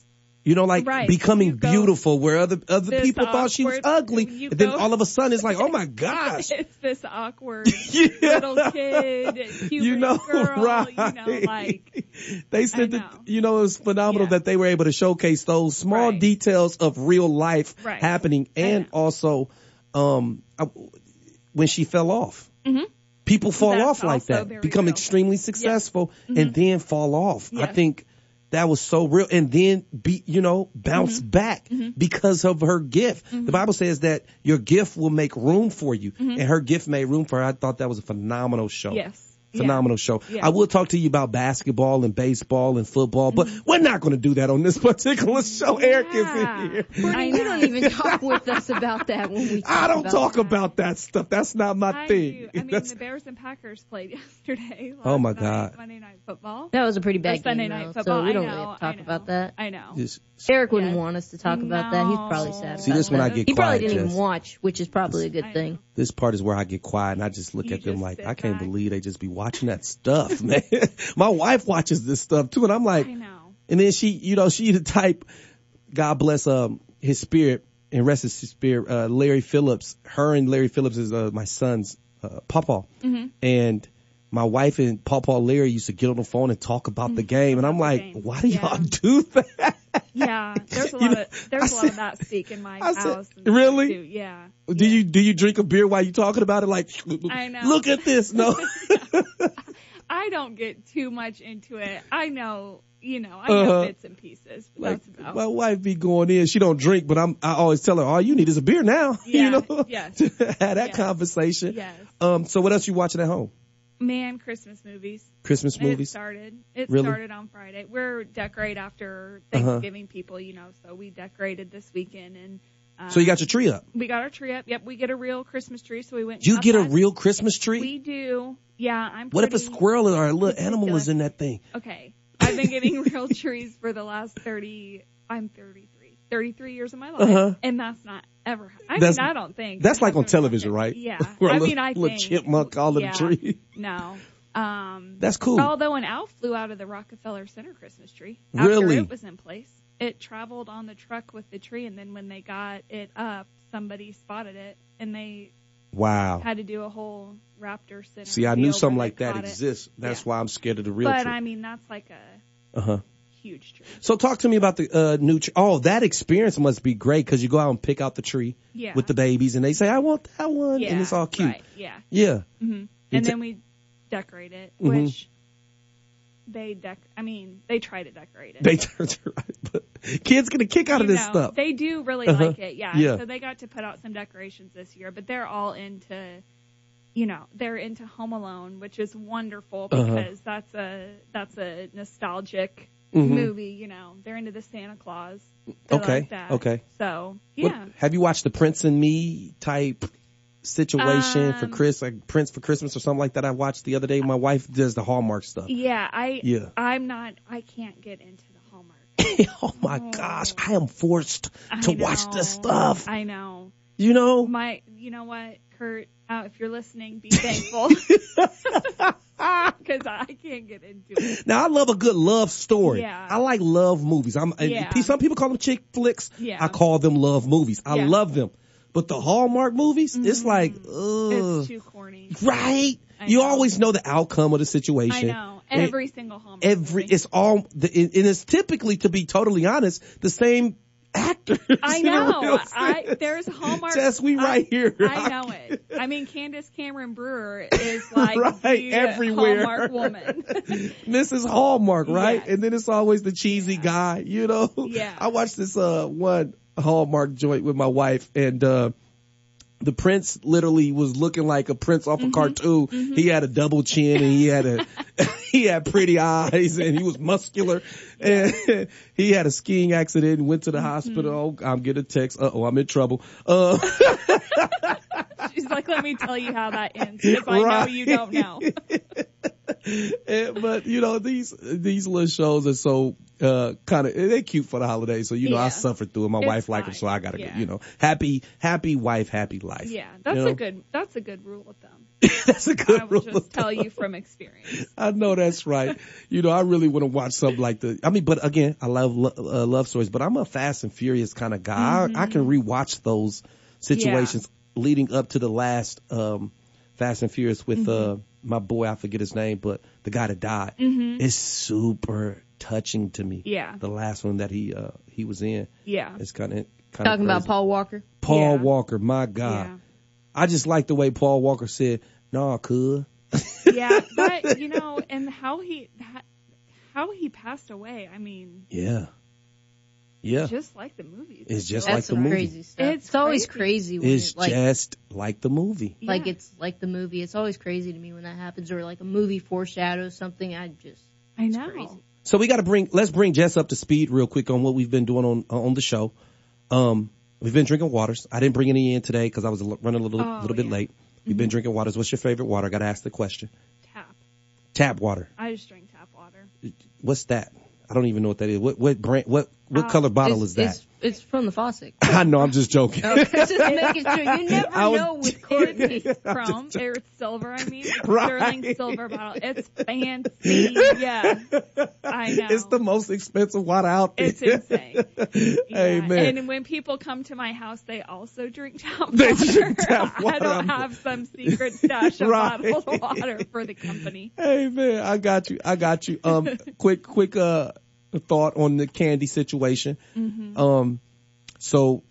You know, like Right. becoming go- beautiful, where other other people thought she was ugly, and then go- all of a sudden it's like, oh my gosh, it's this awkward little kid, you know, girl, right? you know, like they said that you know it was phenomenal that they were able to showcase those small details of real life Right. happening, and also um I- when she fell off. Mhm. People fall That's off like that, become real. extremely successful, Mhm. and then fall off. I think that was so real, and then be you know bounce Mm-hmm. back because of her gift. The Bible says that your gift will make room for you, Mhm. and her gift made room for her. I thought that was a phenomenal show. Yes. Phenomenal show. Yeah. I will talk to you about basketball and baseball and football, but Mm-hmm. we're not going to do that on this particular show. Eric is in here. Brittany, you don't even talk with us about that when we talk I don't about talk that. about that stuff. That's not my I thing. do. I mean, That's- the Bears and Packers played yesterday. Oh, my night, God. Monday night football. That was a pretty Or bad Sunday game, night though, football. so we don't know, really have to talk about that. I know. Just- Eric wouldn't want us to talk about that. He's probably sad. See, about this when I get He probably didn't even watch, which is probably a good thing. This part is where I get quiet and I just look at them like, I can't believe they just be watching that stuff, man. My wife watches this stuff too, and I'm like, and then she, you know, she the type, God bless um his spirit and rest his spirit, uh, Larry Phillips. Her and Larry Phillips is uh, my son's uh, papa, Mhm. and my wife and Papa Larry used to get on the phone and talk about the game, and I'm like, why do y'all do that? Yeah, there's a You lot know, of there's a lot of that speak in my I house. really? too. Yeah. Do you do you drink a beer while you're talking about it? Like, I know. look at this. No, I don't get too much into it. I know, you know, I know Uh-huh. bits and pieces. But like my wife be going in. She don't drink, but I'm. I always tell her, all you need is a beer now. Yeah, you know, yes. to have that conversation. Yes. Um. So what else you watching at home? Man, Christmas movies. Christmas It movies? It started. It Really? started on Friday. We're decorate after Uh-huh. Thanksgiving people, you know, so we decorated this weekend and So you got your tree up. We got our tree up. Yep, we get a real Christmas tree, so we went. and You get a real Christmas tree? We do. Yeah, I'm. What if a squirrel or a little animal was in that thing? Okay, I've been getting real trees for the last thirty. I'm 33. 33 years of my life, Uh-huh. and that's not ever. I That's- mean, I don't think That's like on television, right? Yeah, Where I mean, I little think chipmunk all in yeah, a tree. No. Um, That's cool. Although an owl flew out of the Rockefeller Center Christmas tree after Really? it was in place. It traveled on the truck with the tree, and then when they got it up, somebody spotted it, and they Wow. had to do a whole raptor center. See, I knew something like that it. exists. That's Yeah. why I'm scared of the real But tree. I mean, that's like a uh huh. Huge tree. So talk to me about the uh, new tree. Oh, that experience must be great because you go out and pick out the tree Yeah. with the babies, and they say, "I want that one," Yeah, and it's all cute. Right. Yeah. Yeah. hmm And ta- then we decorate it, Mhm. which they dec. I mean, they try to decorate it. They turn right, but kids get a kick out of this know, stuff. They do really Uh-huh. like it, yeah. Yeah. So they got to put out some decorations this year, but they're all into, you know, they're into Home Alone, which is wonderful Uh-huh. because that's a that's a nostalgic Mhm. movie. You know, they're into the Santa Claus. They Okay, like that. okay. So What- yeah, have you watched the Prince and Me type situation for Um, Chris, like Prince for Christmas or something like that? I watched the other day. My wife does the Hallmark stuff. yeah. I Yeah. I'm not. I can't get into the Hallmark. oh my gosh, I am forced I to watch this stuff. I know. You know, My, you know what, Kurt? Uh, if you're listening, be thankful because I can't get into it. Now I love a good love story. Yeah. I like love movies. I'm Yeah. some people call them chick flicks. Yeah. I call them love movies. I Yeah. Mm-hmm. love them. But the Hallmark movies, it's like, ugh. It's too corny. right? You always know the outcome of the situation. I know. And Every single Hallmark. every it's all the, and it's typically to be totally honest the same actors. I know. I there's Hallmark. Jess, we right I, here. I know it. I mean, Candace Cameron Bure is like Right, everywhere. Hallmark woman. Mrs. Hallmark, right? And then it's always the cheesy guy, you know? Yeah. I watched this uh one Hallmark joint with my wife and uh the prince literally was looking like a prince off a cartoon. He had a double chin and he had a he had pretty eyes and he was muscular and he had a skiing accident and went to the hospital. Oh, I'm getting a text. Uh oh, I'm in trouble. Uh She's like, let me tell you how that ends because I know you don't know. Eh, but you know these these little shows are so uh kind of they're cute for the holidays. So you know I Yeah. suffered through it. My It's wife liked them, so I gotta Yeah. go. You know, happy happy wife, happy life. Yeah, that's You know? a good. That's a good rule of thumb. that's a good I will rule. just tell you from experience. I know that's right. You know, I really want to watch something like the. I mean, but again, I love lo- uh, love stories, but I'm a Fast and Furious kind of guy. I, I can Mm-hmm. rewatch those situations leading up to the last um Fast and Furious with Mm-hmm. uh my boy. I forget his name, but the guy that died. Mhm. It's super touching to me. Yeah. The last one that he uh he was in. Yeah. It's kind of kind Talking about Paul Walker. Paul Yeah. Walker. My God. Yeah. I just like the way Paul Walker said, "Nah, could." yeah, but you know, and how he ha- how he passed away. I mean, Yeah. Yeah. just like the movie. It's just That's like the movie. crazy stuff. It's It's, always crazy. crazy when It's it, like just like the movie. like it's like the movie. It's always crazy to me when that happens, or like a movie foreshadows something. I just I know. crazy. So we got to bring let's bring Jess up to speed real quick on what we've been doing on on the show. Um, we've been drinking waters. I didn't bring any in today because I was running a little Oh, little bit yeah. late. We've been drinking waters. What's your favorite water? I got to ask the question. Tap. Tap water. I just drink tap water. What's that? I don't even know what that is. What what brand? What what Uh, color bottle is that? It's, it's from the faucet. I know. I'm just joking. Okay, just making sure you never was- know with Courtney. Chrome or it's silver. I mean, it's Right. sterling silver bottle. It's fancy. Yeah, I know. It's the most expensive water out there. It's insane. Yeah. man. And when people come to my house, they also drink tap They water. drink tap I don't have some secret stash of Right. bottled water for the company. Hey man, I got you. I got you. Um, quick, quick, uh, thought on the candy situation. Mm-hmm. Um, so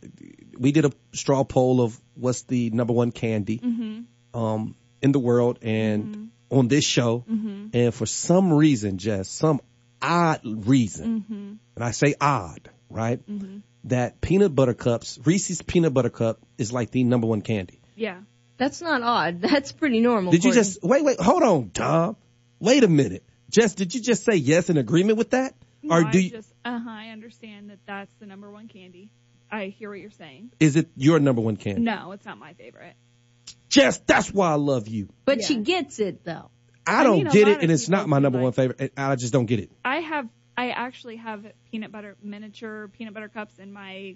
we did a straw poll of what's the number one candy, Mm-hmm. um, in the world and on this show. Mm-hmm. And for some reason, just some odd reason, Mm-hmm. and I say odd, right? Mm-hmm. That peanut butter cups, Reese's peanut butter cup is like the number one candy. Yeah. That's not odd. That's pretty normal. Did you Courtney. just wait? Wait, hold on, Tom. Wait a minute. Jess, did you just say yes in agreement with that, No, or I do you? just uh huh. I understand that that's the number one candy. I hear what you're saying. Is it your number one candy? No, it's not my favorite. Jess, that's why I love you. But she gets it though. I I don't mean, get it, and it's not my number like- one favorite. I just don't get it. I have, I actually have peanut butter miniature peanut butter cups in my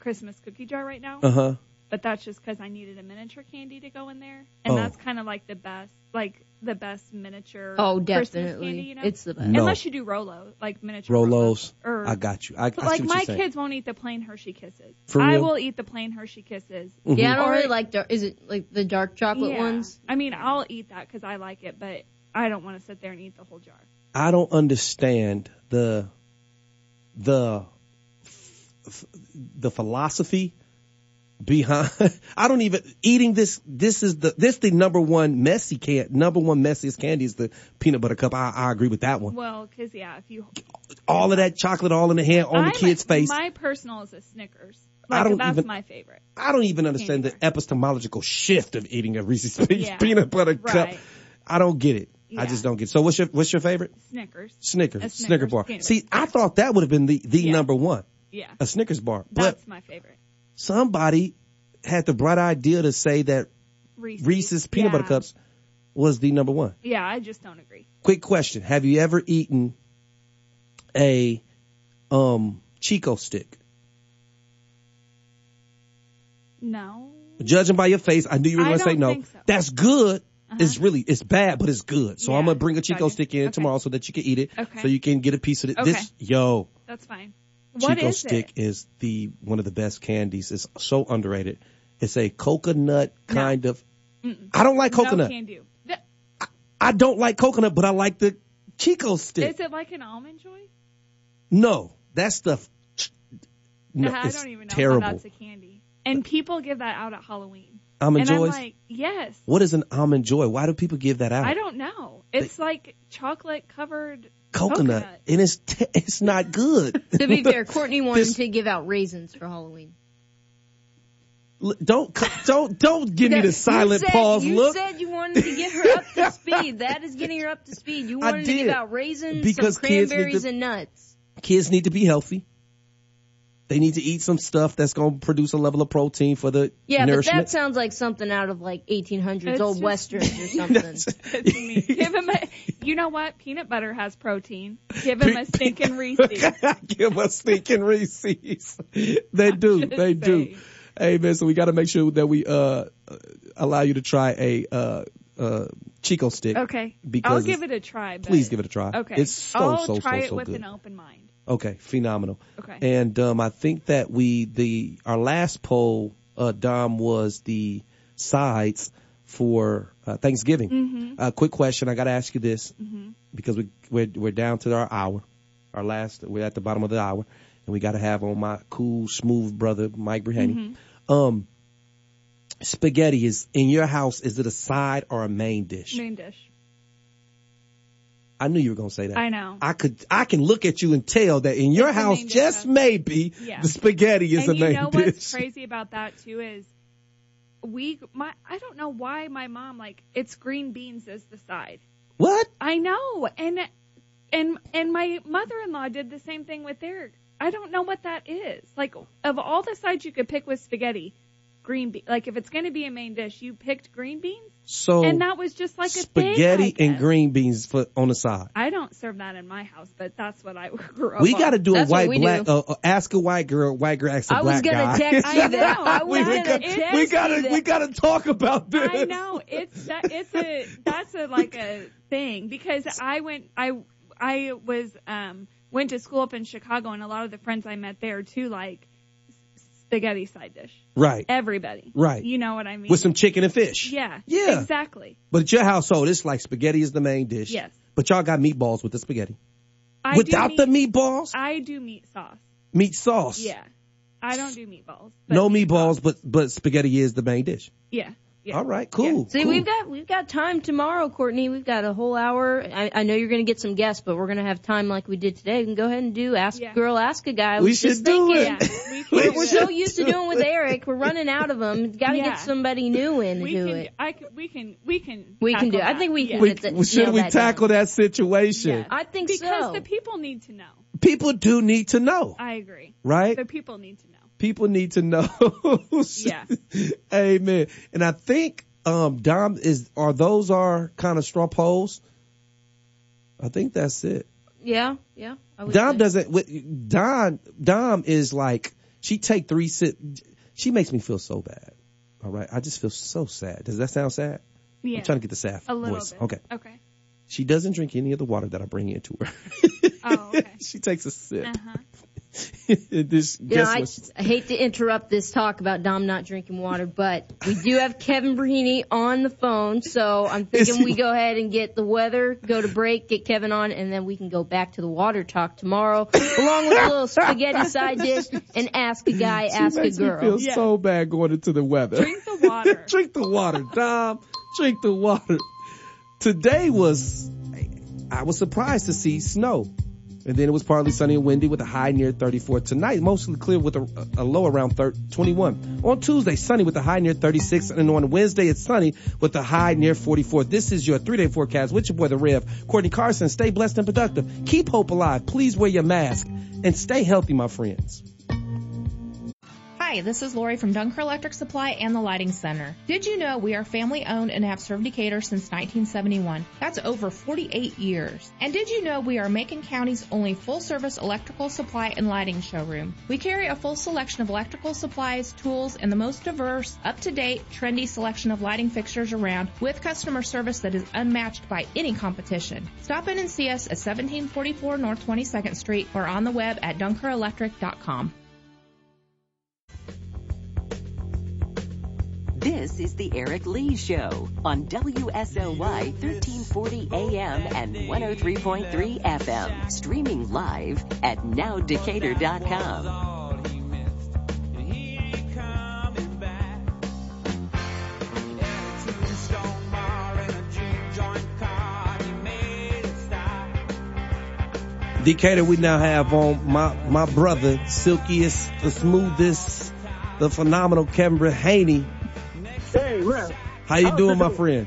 Christmas cookie jar right now. Uh huh. But that's just because I needed a miniature candy to go in there, and Oh. that's kind of like the best, like the best miniature. Oh, Christmas definitely. Candy, you know? It's the best. No. Unless you do Rolo, like miniature Rolos. Or, I got you. I, I But see like what my you're kids won't eat the plain Hershey Kisses. For I will eat the plain Hershey Kisses. Mhm. Yeah, I don't Or- really like dark. Is it like the dark chocolate Yeah. ones? I mean, I'll eat that because I like it, but I don't want to sit there and eat the whole jar. I don't understand the the f- the philosophy behind. I don't even eating this. This is the this the number one messy can number one messiest candy is the peanut butter cup. I, I agree with that one. Well, because yeah, if you All of that chocolate all in the hand on the I'm- kid's face. My personal is a Snickers. I don't that's even- my favorite. I don't even understand the epistemological shift of eating a Reese's Yeah. peanut butter cup. I don't get it. I just don't get it. So what's your what's your favorite? Snickers. Snickers. A Snicker bar. See, I thought that would have been the, the Yeah. number one. Yeah. A Snickers bar. But That's my favorite. Somebody had the bright idea to say that Reese's, Reese's peanut butter cups was the number one. Yeah, I just don't agree. Quick question. Have you ever eaten a um Chick-O-Stick? No. Judging by your face, I knew you were going to say no. so. That's good. Uh-huh. It's really it's bad, but it's good. So I'm gonna bring a Chick-O-Stick in tomorrow so that you can eat it. Okay. So you can get a piece of it. Okay. This yo, That's fine. What Chico is stick it? is the one of the best candies. It's so underrated. It's a coconut kind of. Mm-mm. I don't like coconut. No can do. Th- I don't like coconut, but I like the Chick-O-Stick. Is it like an almond joy? no, that stuff. No, I it's don't even know terrible. that's a candy. And people give that out at Halloween. Almond and Joys? I'm like, yes. What is an almond joy? Why do people give that out? I don't know. It's like chocolate covered coconut, and it's t- it's not good. To be fair, Courtney wanted This- to give out raisins for Halloween. Don't don't don't give me the silent said- pause you look. said you wanted to get her up to speed. That is getting her up to speed. You wanted to give out raisins, Because some kids need cranberries, to- and nuts. Kids need to be healthy. They need to eat some stuff that's going to produce a level of protein for the Yeah, but that sounds like something out of like 1800s It's old just- westerns or something. It's. Give him a. You know what? Peanut butter has protein. Give him a stinking Reese's. Give us stinking Reese's. they do. just They do. saying. Hey man, so we got to make sure that we uh allow you to try a uh uh Chick-O-Stick. Okay. Because I'll give it a try. Please give it a try. Okay. It's so I'll so try so it so with good. an open mind. Okay, phenomenal. Okay. And um, I think that we the our last poll, uh, Dom, was the sides for uh, Thanksgiving. Mhm. Uh, quick question. I got to ask you this Mhm. because we we're, we're down to our hour, our last. We're at the bottom of the hour, and we got to have on my cool, smooth brother Mike Bruhaney. Mhm. Um, spaghetti is in your house. Is it a side or a main dish? Main dish. I knew you were gonna say that. I know. I could. I can look at you and tell that in your It's house, dish, just maybe, Yeah. the spaghetti is and a you main know dish. what's crazy about that too is we my I don't know why my mom like it's green beans as the side. What? I know, and and and my mother-in-law did the same thing with their. I don't know what that is. Like of all the sides you could pick with spaghetti, green beans. Like if it's going to be a main dish, you picked green beans, So and that was just like a spaghetti thing. I and green beans for on the side. I don't serve that in my house, but that's what I grew up. We got to do a That's what white black. do. Uh, uh, ask a white girl. White girl ask a I was black gonna text you I that. know. I we, gonna got, we gotta we gotta talk about this. I know it's that it's a that's a like a thing because I went I I was um went to school up in Chicago and a lot of the friends I met there too like s- spaghetti side dish. Right. Everybody. Right. You know what I mean? With some chicken and fish. Yeah. Yeah. Exactly. But at your household, it's like spaghetti is the main dish. Yes. But y'all got meatballs with the spaghetti. I Without do the meatballs, I do meat sauce. meat sauce. Yeah. I don't do meatballs. No meat meatballs, but but spaghetti is the main dish. Yeah. Yeah. All right, cool. See, cool. we've got we've got time tomorrow, Courtney. We've got a whole hour. I, I know you're going to get some guests, but we're going to have time like we did today. We can go ahead and do ask a girl, ask a guy. We should do thinking, it. Yeah. We We're, can we're so it. used to doing with Eric. We're running out of them. Got to Yeah. get somebody new in to we do can it. I can, we can we can We can do it. I think we Yeah. can We- get that- should we that tackle down. that situation? I think because so. the people need to know. People do need to know, I agree. right? The people need to know. People need to know. Yeah. Amen. And I think um Dom is are those are kind of straw polls. I think that's it. Yeah, yeah. Dom say. doesn't. with- Dom Dom is like she take three sip. She makes me feel so bad. All right, I just feel so sad. Does that sound sad? Yeah. I'm trying to get the sad A little voice. bit. Okay. Okay. She doesn't drink any of the water that I bring into her. Oh, okay. she takes a sip. Uh-huh. this, You know, I, what? just- I hate to interrupt this talk about Dom not drinking water, but we do have Kevin Brahini on the phone, so I'm thinking we go ahead and get the weather, go to break, get Kevin on, and then we can go back to the water talk tomorrow, along with a little spaghetti side dish and ask a guy, She ask a makes me girl. feel so bad going into the weather. Drink the water. drink the water, Dom. Drink the water. Today was, I was surprised to see snow. And then it was partly sunny and windy with a high near 34. Tonight, mostly clear with a, a low around thir 21. On Tuesday, sunny with a high near 36. And on Wednesday, it's sunny with a high near 44. This is your three day forecast with your boy, The Rev. Courtney Carson, stay blessed and productive. Keep hope alive. Please wear your mask and stay healthy, my friends. Hi, this is Lori from Dunker Electric Supply and the Lighting Center. Did you know we are family owned and have served Decatur since 1971? That's over 48 years. And did you know we are Macon County's only full service electrical supply and lighting showroom? We carry a full selection of electrical supplies, tools, and the most diverse, up to date, trendy selection of lighting fixtures around with customer service that is unmatched by any competition. Stop in and see us at 1744 North 22nd Street or on the web at dunkerelectric.com. This is the Eric Lee Show on WSOY 1340 AM and 103.3 FM. Streaming live at nowdecatur.com. Decatur, we now have on my my brother, silkiest, the smoothest, the phenomenal Kevin Haney. Hey, Rev. How you How's doing, my going? friend?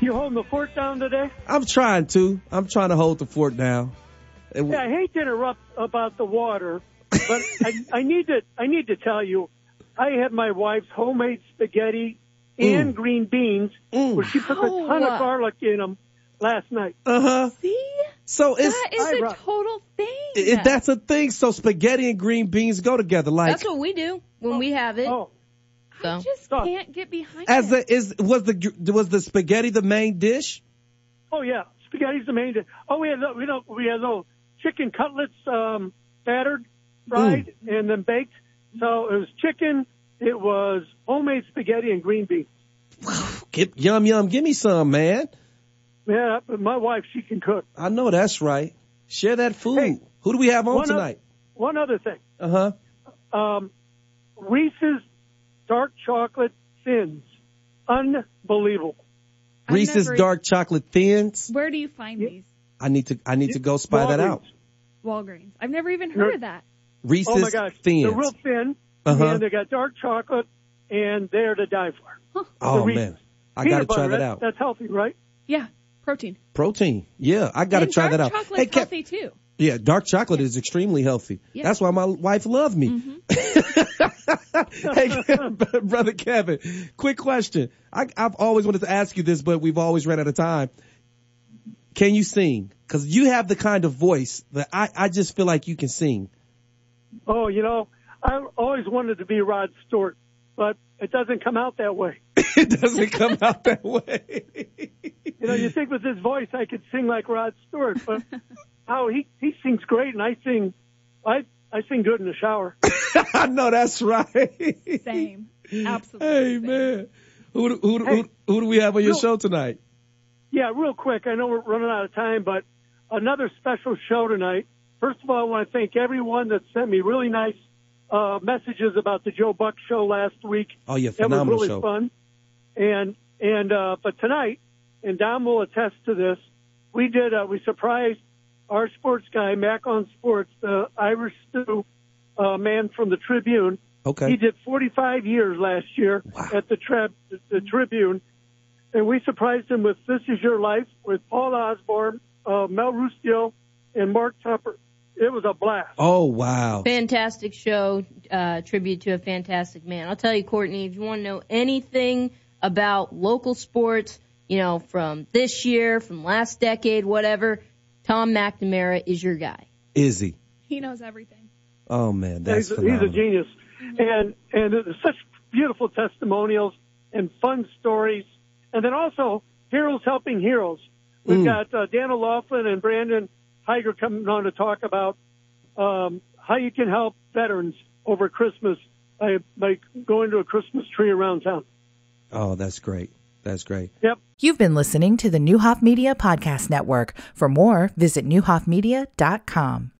You holding the fort down today? I'm trying to. I'm trying to hold the fort down. It- Yeah, I hate to interrupt about the water, but I, I need to I need to tell you, I had my wife's homemade spaghetti mm. and green beans, mm. where she put a ton Ow. of uh, garlic in them last night. Uh huh. See? So it's That is a total thing. it, that's a thing. So spaghetti and green beans go together. Like That's what we do when we have it. Oh. So. just can't get behind as it. the is was the was the spaghetti the main dish? Oh yeah, spaghetti's the main dish. Oh, we had little- we don't we had little chicken cutlets um, battered, fried, and then baked. So it was chicken. It was homemade spaghetti and green beans. Get, yum yum. Give me some, man. Yeah, but my wife she can cook. I know that's right. Share that food. Who do we have on one oth- tonight? one other thing. Uh huh. um, Reese's dark chocolate thins. Unbelievable. I've Reese's never- dark chocolate thins. Where do you find these? I need to I need to go spy that out. Walgreens. I've never even heard of that. Reese's oh my gosh, thins. they're real thin, Uh-huh. and they got dark chocolate, and they're to die for. Oh Reese's. man, I Peanut gotta try butter, that that's, out. That's healthy, right? Yeah, protein. Protein. Yeah, I gotta and try dark that out. Chocolate's Hey, Kev- healthy too. Yeah, dark chocolate is extremely healthy. Yeah. That's why my wife loved me. Mm-hmm. hey, brother Kevin, quick question. I, I've always wanted to ask you this, but we've always ran out of time. Can you sing? Because you have the kind of voice that I, I just feel like you can sing. Oh, you know, I always wanted to be Rod Stewart, but it doesn't come out that way. it doesn't come out that way. You know, you think with his voice I could sing like Rod Stewart, but oh, he he sings great, and I sing, I I sing good in the shower. I know that's right. Same. Absolutely. Hey man, who do, who, do- who, who do we have on your Real- show tonight? Yeah, real quick. I know we're running out of time, but another special show tonight. First of all, I want to thank everyone that sent me really nice uh, messages about the Joe Buck show last week. Oh yeah, phenomenal That was really show. fun. And and uh, but tonight, and Don will attest to this. We did uh, we surprised our sports guy Mac on Sports, the Irish stew uh, man from the Tribune. Okay. He did 45 years last year at the, tri- the Tribune, and we surprised him with "This Is Your Life" with Paul Osborne, uh, Mel Rustio, and Mark Tupper. it was a blast. Oh wow. Fantastic show, uh, tribute to a fantastic man. I'll tell you, Courtney, if you want to know anything about local sports, you know, from this year, from last decade, whatever, Tom McNamara is your guy. Is he? He knows everything. Oh man, that's he's, a- phenomenal. he's a genius, and and such beautiful testimonials and fun stories, and then also heroes helping heroes. We've Mm. got uh, Dan O'Loughlin and Brandon Tiger coming on to talk about um, how you can help veterans over Christmas by, by going to a Christmas tree around town. Oh, that's great. That's great. Yep. You've been listening to the Neuhoff Media Podcast Network. For more, visit neuhoffmedia.com.